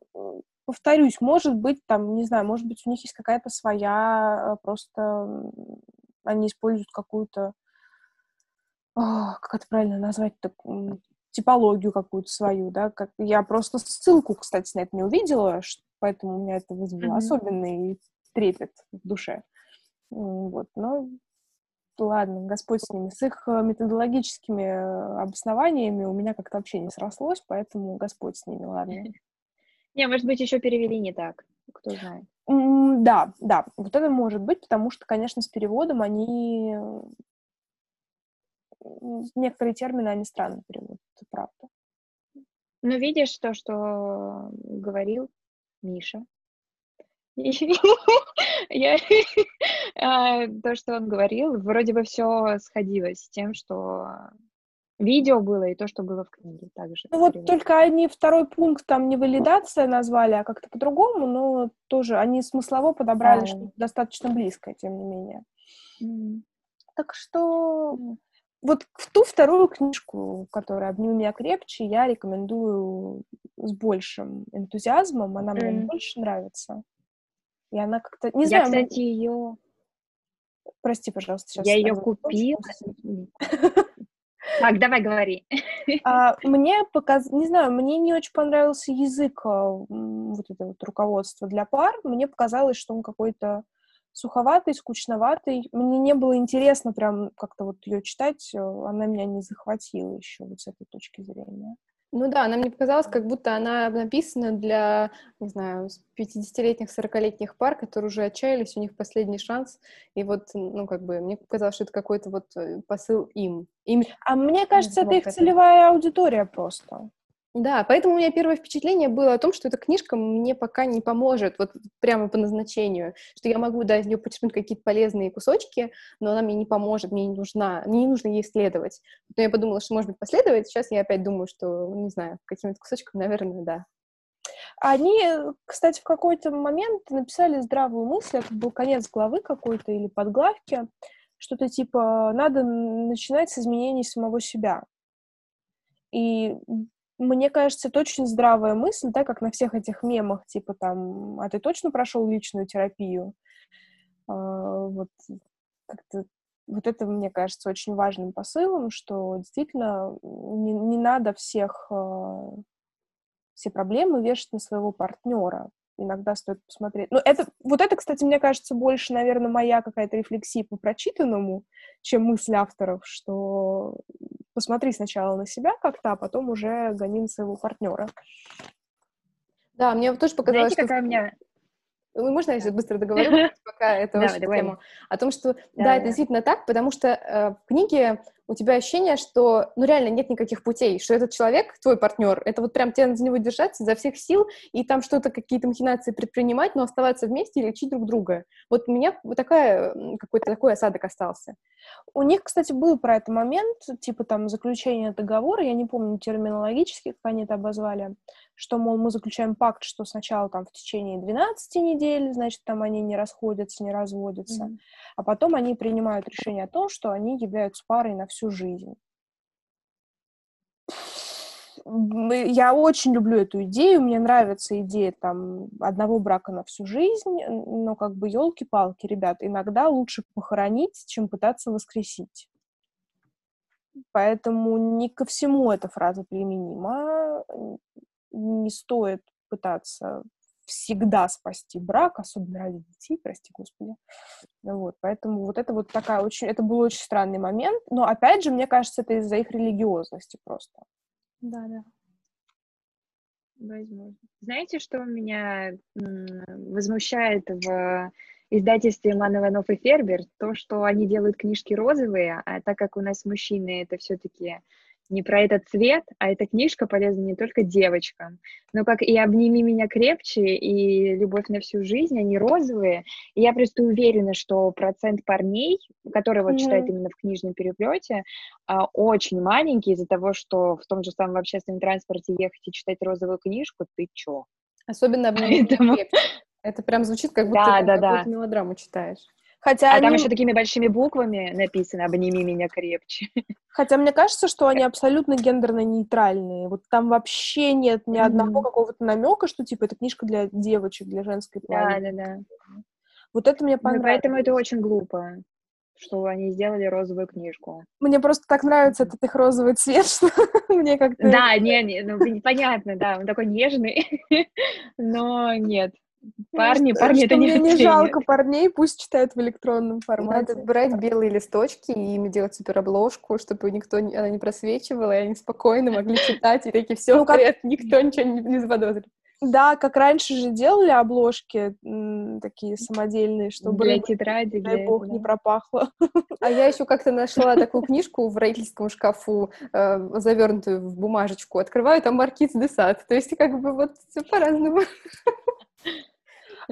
повторюсь, может быть, там, не знаю, может быть, у них есть какая-то своя, э, просто они используют какую-то как это правильно назвать, так, типологию какую-то свою, да, как я просто ссылку, кстати, на это не увидела, поэтому у меня это вызвало mm-hmm. особенный трепет в душе. Вот, но ладно, Господь с ними. С их э, методологическими э, обоснованиями у меня как-то вообще не срослось, поэтому Господь с ними, ладно. Не, может быть, еще перевели не так, кто знает. Да, да, вот это может быть, потому что, конечно, с переводом они некоторые термины, они странно переводят, это правда. Ну, видишь то, что говорил Миша. Я, а, то, что он говорил, вроде бы все сходилось с тем, что видео было и то, что было в книге также. Ну вот только они второй пункт там не валидация назвали, а как-то по-другому, но тоже они смыслово подобрали да. что-то достаточно близкое, тем не менее. Mm. Так что вот в ту вторую книжку, которая «Обними меня крепче», я рекомендую с большим энтузиазмом. Она мне mm. больше нравится. И она как-то... Не я, знаю, кстати, мне... ее... Прости, пожалуйста, сейчас... Я ее купила. Так, давай говори. А, мне показ... Не знаю, мне не очень понравился язык а, вот это вот руководство для пар. Мне показалось, что он какой-то суховатый, скучноватый. Мне не было интересно прям как-то вот ее читать, э, она меня не захватила еще вот с этой точки зрения. Ну да, она мне показалась, как будто она написана для, не знаю, 50-летних, 40-летних пар, которые уже отчаялись, у них последний шанс, и вот, ну, как бы, мне показалось, что это какой-то вот э, посыл им. им... А мне кажется, это их целевая аудитория просто. Да, поэтому у меня первое впечатление было о том, что эта книжка мне пока не поможет, вот прямо по назначению, что я могу, да, из нее почерпнуть какие-то полезные кусочки, но она мне не поможет, мне не нужна, мне не нужно ей следовать. Но я подумала, что, может быть, последовать, сейчас я опять думаю, что, не знаю, каким-то кусочком, наверное, да. Они, кстати, в какой-то момент написали здравую мысль, это был конец главы какой-то или подглавки, что-то типа надо начинать с изменений самого себя. И мне кажется, это очень здравая мысль, да, как на всех этих мемах, типа там, а ты точно прошел личную терапию? А, вот как-то вот это, мне кажется, очень важным посылом, что действительно не, не надо всех, э, все проблемы вешать на своего партнера. Иногда стоит посмотреть. Ну, это, вот это, кстати, мне кажется, больше, наверное, моя какая-то рефлексия по прочитанному, чем мысль авторов, что посмотри сначала на себя как-то, а потом уже гони на своего партнера. Да, мне тоже показалось, Знаете, что... какая у меня ну, можно я сейчас быстро договорю, пока это очень тему? О том, что да, это действительно так, потому что э, в книге у тебя ощущение, что, ну, реально нет никаких путей, что этот человек, твой партнер, это вот прям тебе надо за него держаться изо всех сил и там что-то, какие-то махинации предпринимать, но оставаться вместе и лечить друг друга. Вот у меня вот такая, какой-то такой осадок остался. У них, кстати, был про это момент, типа там заключение договора, я не помню терминологически, как они это обозвали, что, мол, мы заключаем пакт, что сначала там в течение 12 недель, значит, там они не расходятся, не разводятся, mm-hmm. а потом они принимают решение о том, что они являются парой на всю жизнь. Я очень люблю эту идею, мне нравится идея там одного брака на всю жизнь, но как бы елки-палки, ребят, иногда лучше похоронить, чем пытаться воскресить. Поэтому не ко всему эта фраза применима не стоит пытаться всегда спасти брак, особенно ради детей, прости господи. Вот, поэтому вот это вот такая очень, это был очень странный момент, но опять же, мне кажется, это из-за их религиозности просто. Да, да. Возможно. Знаете, что меня возмущает в издательстве Иван Иванов и Фербер? То, что они делают книжки розовые, а так как у нас мужчины это все-таки не про этот цвет, а эта книжка полезна не только девочкам, но как и «Обними меня крепче» и «Любовь на всю жизнь», они розовые. И я просто уверена, что процент парней, которые вот mm-hmm. читают именно в книжном переплете, а, очень маленький из-за того, что в том же самом общественном транспорте ехать и читать розовую книжку, ты чё? Особенно «Обними меня крепче». Это прям звучит, как будто да, ты да, да. мелодраму читаешь. Хотя а они... там еще такими большими буквами написано «Обними меня крепче». Хотя мне кажется, что они абсолютно гендерно-нейтральные. Вот там вообще нет ни mm-hmm. одного какого-то намека, что типа это книжка для девочек, для женской половины. Да, да, да. Вот это мне понравилось. Ну, поэтому это очень глупо, что они сделали розовую книжку. Мне просто так нравится этот их розовый цвет, что мне как-то... Да, не, не, ну понятно, да, он такой нежный, но нет, Парни, что, парни, что это не мне не жалко парней, пусть читают в электронном формате. Надо брать белые листочки и им делать суперобложку, чтобы никто она не просвечивала, и они спокойно могли читать, и такие, все, ну, как... никто ничего не, не заподозрит. Да, как раньше же делали обложки такие самодельные, чтобы для тетради, дай для бог, не пропахло. А я еще как-то нашла такую книжку в родительском шкафу, э, завернутую в бумажечку. Открываю, там маркиз де сад. То есть как бы вот все по-разному.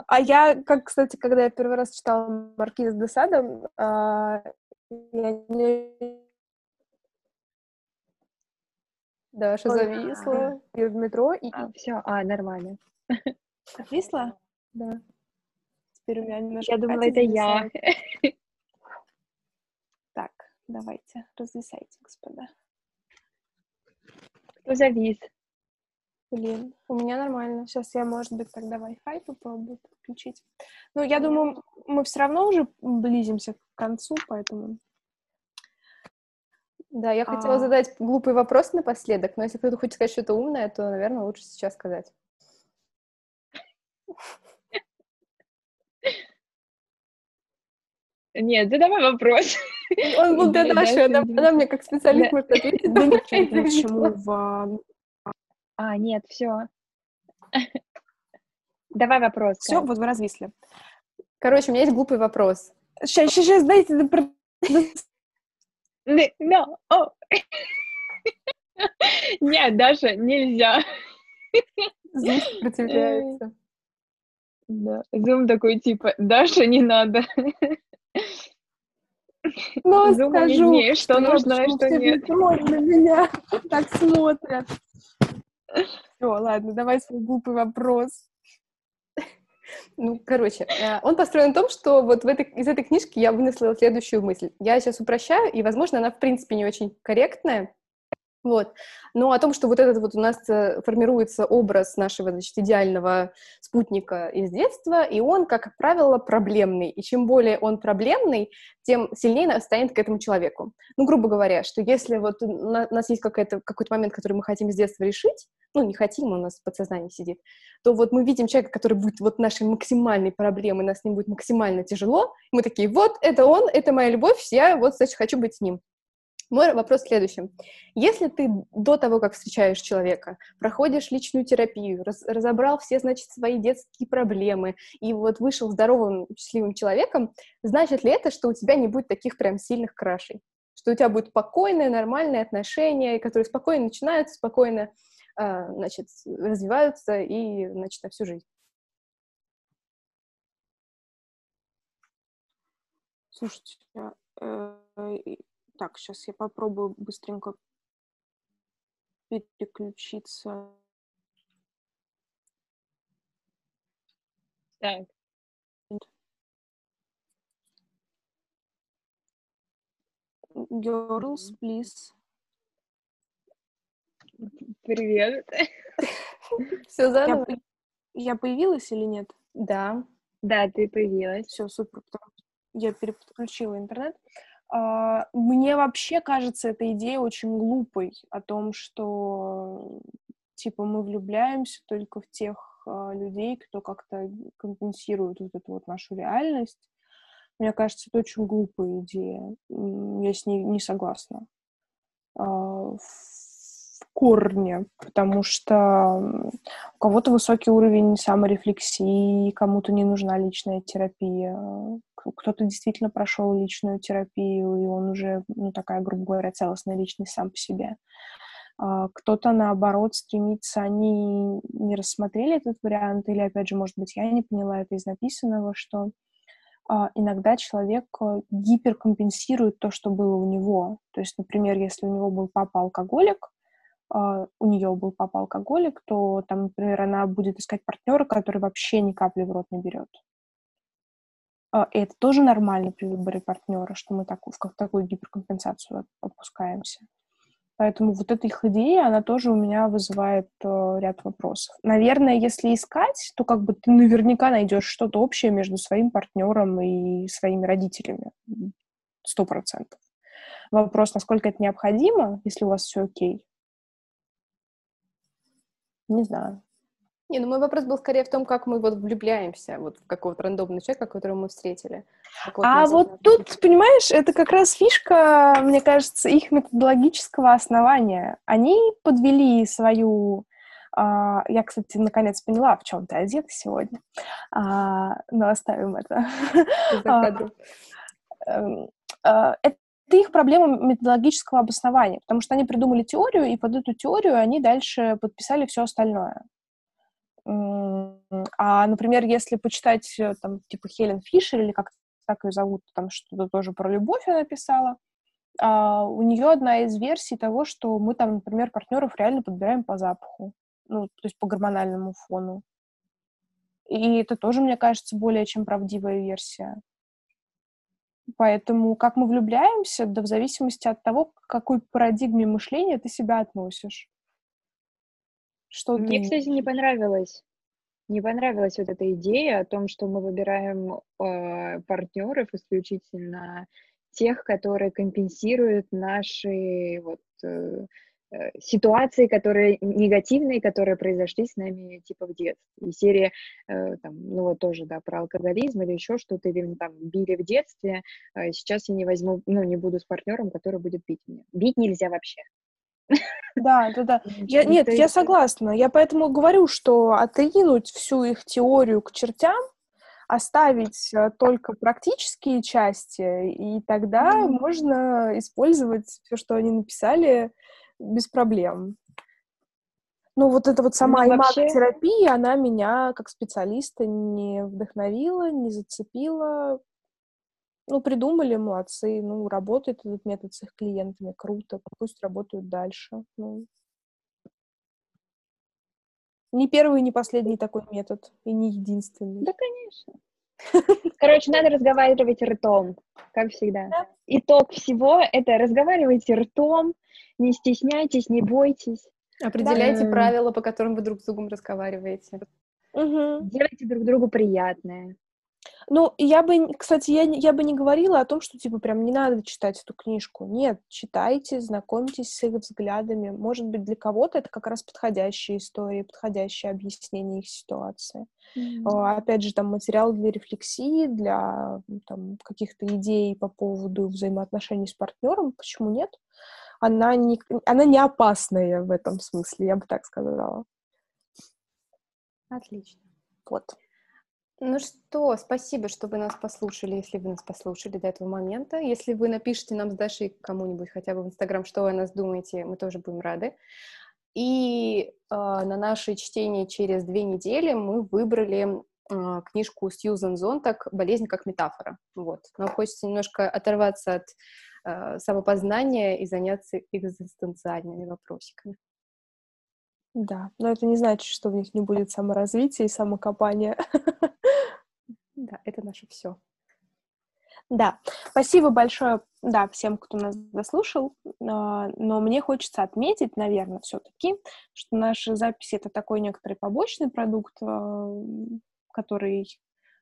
А я, как, кстати, когда я первый раз читала Маркиз де Сада, а, я не... Даша зависла и в метро, и... А, все, а, нормально. Зависла? Да. Теперь у меня немножко... Я думала, это я. Так, давайте, развисайте, господа. Кто завис? Блин, у меня нормально. Сейчас я, может быть, тогда Wi-Fi попробую подключить. Ну, я думаю, мы все равно уже близимся к концу, поэтому... Да, я хотела а... задать глупый вопрос напоследок, но если кто-то хочет сказать что-то умное, то, наверное, лучше сейчас сказать. Нет, задавай вопрос. Он был для Даши, она мне как специалист может ответить. Да почему в а, нет, все. Давай вопрос. Все, вот вы развисли. Короче, у меня есть глупый вопрос. Сейчас, сейчас, сейчас, дайте... No. Oh. Нет, Даша, нельзя. Зум сопротивляется. Да, Зум такой, типа, Даша, не надо. Ну, Зум скажу, виднее, что нужно, а что нет. На меня, так смотрят. Все, ладно, давай свой глупый вопрос. Ну, короче, э, он построен на том, что вот в этой, из этой книжки я вынесла следующую мысль. Я сейчас упрощаю, и, возможно, она, в принципе, не очень корректная, вот. Но о том, что вот этот вот у нас э, формируется образ нашего, значит, идеального спутника из детства, и он, как правило, проблемный. И чем более он проблемный, тем сильнее станет к этому человеку. Ну, грубо говоря, что если вот у нас есть какой-то момент, который мы хотим с детства решить, ну, не хотим, у нас в подсознании сидит, то вот мы видим человека, который будет вот нашей максимальной проблемой, нас с ним будет максимально тяжело, мы такие, вот, это он, это моя любовь, я вот, значит, хочу быть с ним. Мой вопрос в следующем. Если ты до того, как встречаешь человека, проходишь личную терапию, раз, разобрал все, значит, свои детские проблемы и вот вышел здоровым, счастливым человеком, значит ли это, что у тебя не будет таких прям сильных крашей? Что у тебя будет спокойное, нормальное отношение, которые спокойно начинаются, спокойно, э, значит, развиваются и, значит, на всю жизнь? Слушайте, э, так, сейчас я попробую быстренько переключиться. Так. Girls, please. Привет. Все заново? Я, я появилась или нет? Да. Да, ты появилась. Все, супер. Я переключила интернет. А, мне вообще кажется эта идея очень глупой о том, что типа мы влюбляемся только в тех а, людей, кто как-то компенсирует вот эту вот нашу реальность. Мне кажется, это очень глупая идея. Я с ней не согласна. А, корне, потому что у кого-то высокий уровень саморефлексии, кому-то не нужна личная терапия, кто-то действительно прошел личную терапию, и он уже, ну, такая, грубо говоря, целостная личность сам по себе. А, кто-то, наоборот, стремится, они не рассмотрели этот вариант, или, опять же, может быть, я не поняла это из написанного, что а, иногда человек э, гиперкомпенсирует то, что было у него. То есть, например, если у него был папа алкоголик, у нее был папа алкоголик, то там, например, она будет искать партнера, который вообще ни капли в рот не берет. А, и это тоже нормально при выборе партнера, что мы так, в такую гиперкомпенсацию опускаемся. Поэтому вот эта их идея, она тоже у меня вызывает э, ряд вопросов. Наверное, если искать, то как бы ты наверняка найдешь что-то общее между своим партнером и своими родителями. Сто процентов. Вопрос, насколько это необходимо, если у вас все окей. Не знаю. Не, ну мой вопрос был скорее в том, как мы вот влюбляемся вот в какого-то рандомного человека, которого мы встретили. А вот тут, понимаешь, это как раз фишка, мне кажется, их методологического основания. Они подвели свою... Uh, я, кстати, наконец поняла, в чем ты одета сегодня. Uh, но оставим это. Uh, это их проблема методологического обоснования, потому что они придумали теорию, и под эту теорию они дальше подписали все остальное. А, например, если почитать э, там типа Хелен Фишер или как так ее зовут, там что-то тоже про любовь она писала, а, у нее одна из версий того, что мы там, например, партнеров реально подбираем по запаху, ну, то есть по гормональному фону. И это тоже, мне кажется, более чем правдивая версия. Поэтому как мы влюбляемся, да в зависимости от того, к какой парадигме мышления ты себя относишь. Что Мне, ты... кстати, не понравилось. Не понравилась вот эта идея о том, что мы выбираем э, партнеров исключительно тех, которые компенсируют наши вот э, ситуации, которые негативные, которые произошли с нами типа в детстве. И серия, э, там, ну вот тоже, да, про алкоголизм или еще что-то, или там били в детстве, э, сейчас я не возьму, ну, не буду с партнером, который будет бить меня. Бить нельзя вообще. Да, да, да. Я, нет, я согласна. Я поэтому говорю, что отринуть всю их теорию к чертям, оставить э, только практические части, и тогда mm-hmm. можно использовать все, что они написали, без проблем. Ну, вот эта вот сама ну, вообще... терапия, она меня как специалиста не вдохновила, не зацепила. Ну, придумали, молодцы. Ну, работает этот метод с их клиентами, круто. Пусть работают дальше. Ну, Не первый, не последний такой метод, и не единственный. Да, конечно. Короче, надо разговаривать ртом, как всегда. Да. Итог всего — это разговаривайте ртом, не стесняйтесь, не бойтесь. Определяйте да. правила, по которым вы друг с другом разговариваете. Угу. Делайте друг другу приятное. Ну, я бы, кстати, я, я бы не говорила о том, что, типа, прям не надо читать эту книжку. Нет, читайте, знакомьтесь с их взглядами. Может быть, для кого-то это как раз подходящая история, подходящее объяснение их ситуации. Mm-hmm. Опять же, там материал для рефлексии, для там, каких-то идей по поводу взаимоотношений с партнером. Почему нет? Она не, она не опасная в этом смысле, я бы так сказала. Отлично. Вот. Ну что, спасибо, что вы нас послушали, если вы нас послушали до этого момента. Если вы напишите нам с Дашей кому-нибудь хотя бы в Инстаграм, что вы о нас думаете, мы тоже будем рады. И э, на наше чтение через две недели мы выбрали э, книжку Сьюзан Зонтак «Болезнь как метафора». Вот. Нам хочется немножко оторваться от самопознания и заняться экзистенциальными вопросиками. Да, но это не значит, что в них не будет саморазвития и самокопания. Да, это наше все. Да, спасибо большое, да, всем, кто нас дослушал, а, но мне хочется отметить, наверное, все-таки, что наша запись — это такой некоторый побочный продукт, а, который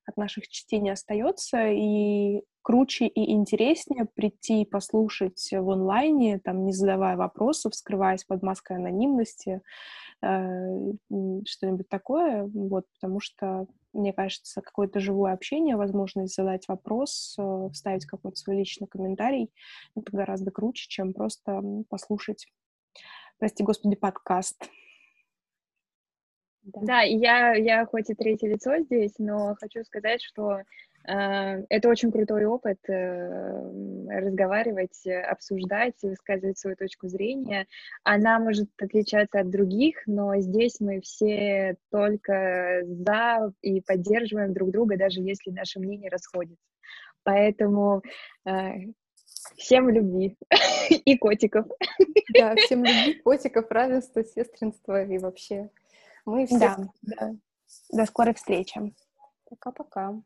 от наших чтений остается, и круче и интереснее прийти и послушать в онлайне, там, не задавая вопросов, скрываясь под маской анонимности, э, что-нибудь такое, вот, потому что, мне кажется, какое-то живое общение, возможность задать вопрос, э, вставить какой-то свой личный комментарий, это гораздо круче, чем просто послушать, прости господи, подкаст. Да, да я, я хоть и третье лицо здесь, но хочу сказать, что э, это очень крутой опыт э, разговаривать, обсуждать, высказывать свою точку зрения. Она может отличаться от других, но здесь мы все только за и поддерживаем друг друга, даже если наши мнения расходятся. Поэтому э, всем любви и котиков. Да, всем любви, котиков, равенства, сестринства и вообще мы все... Да, да. До скорой встречи. Пока-пока.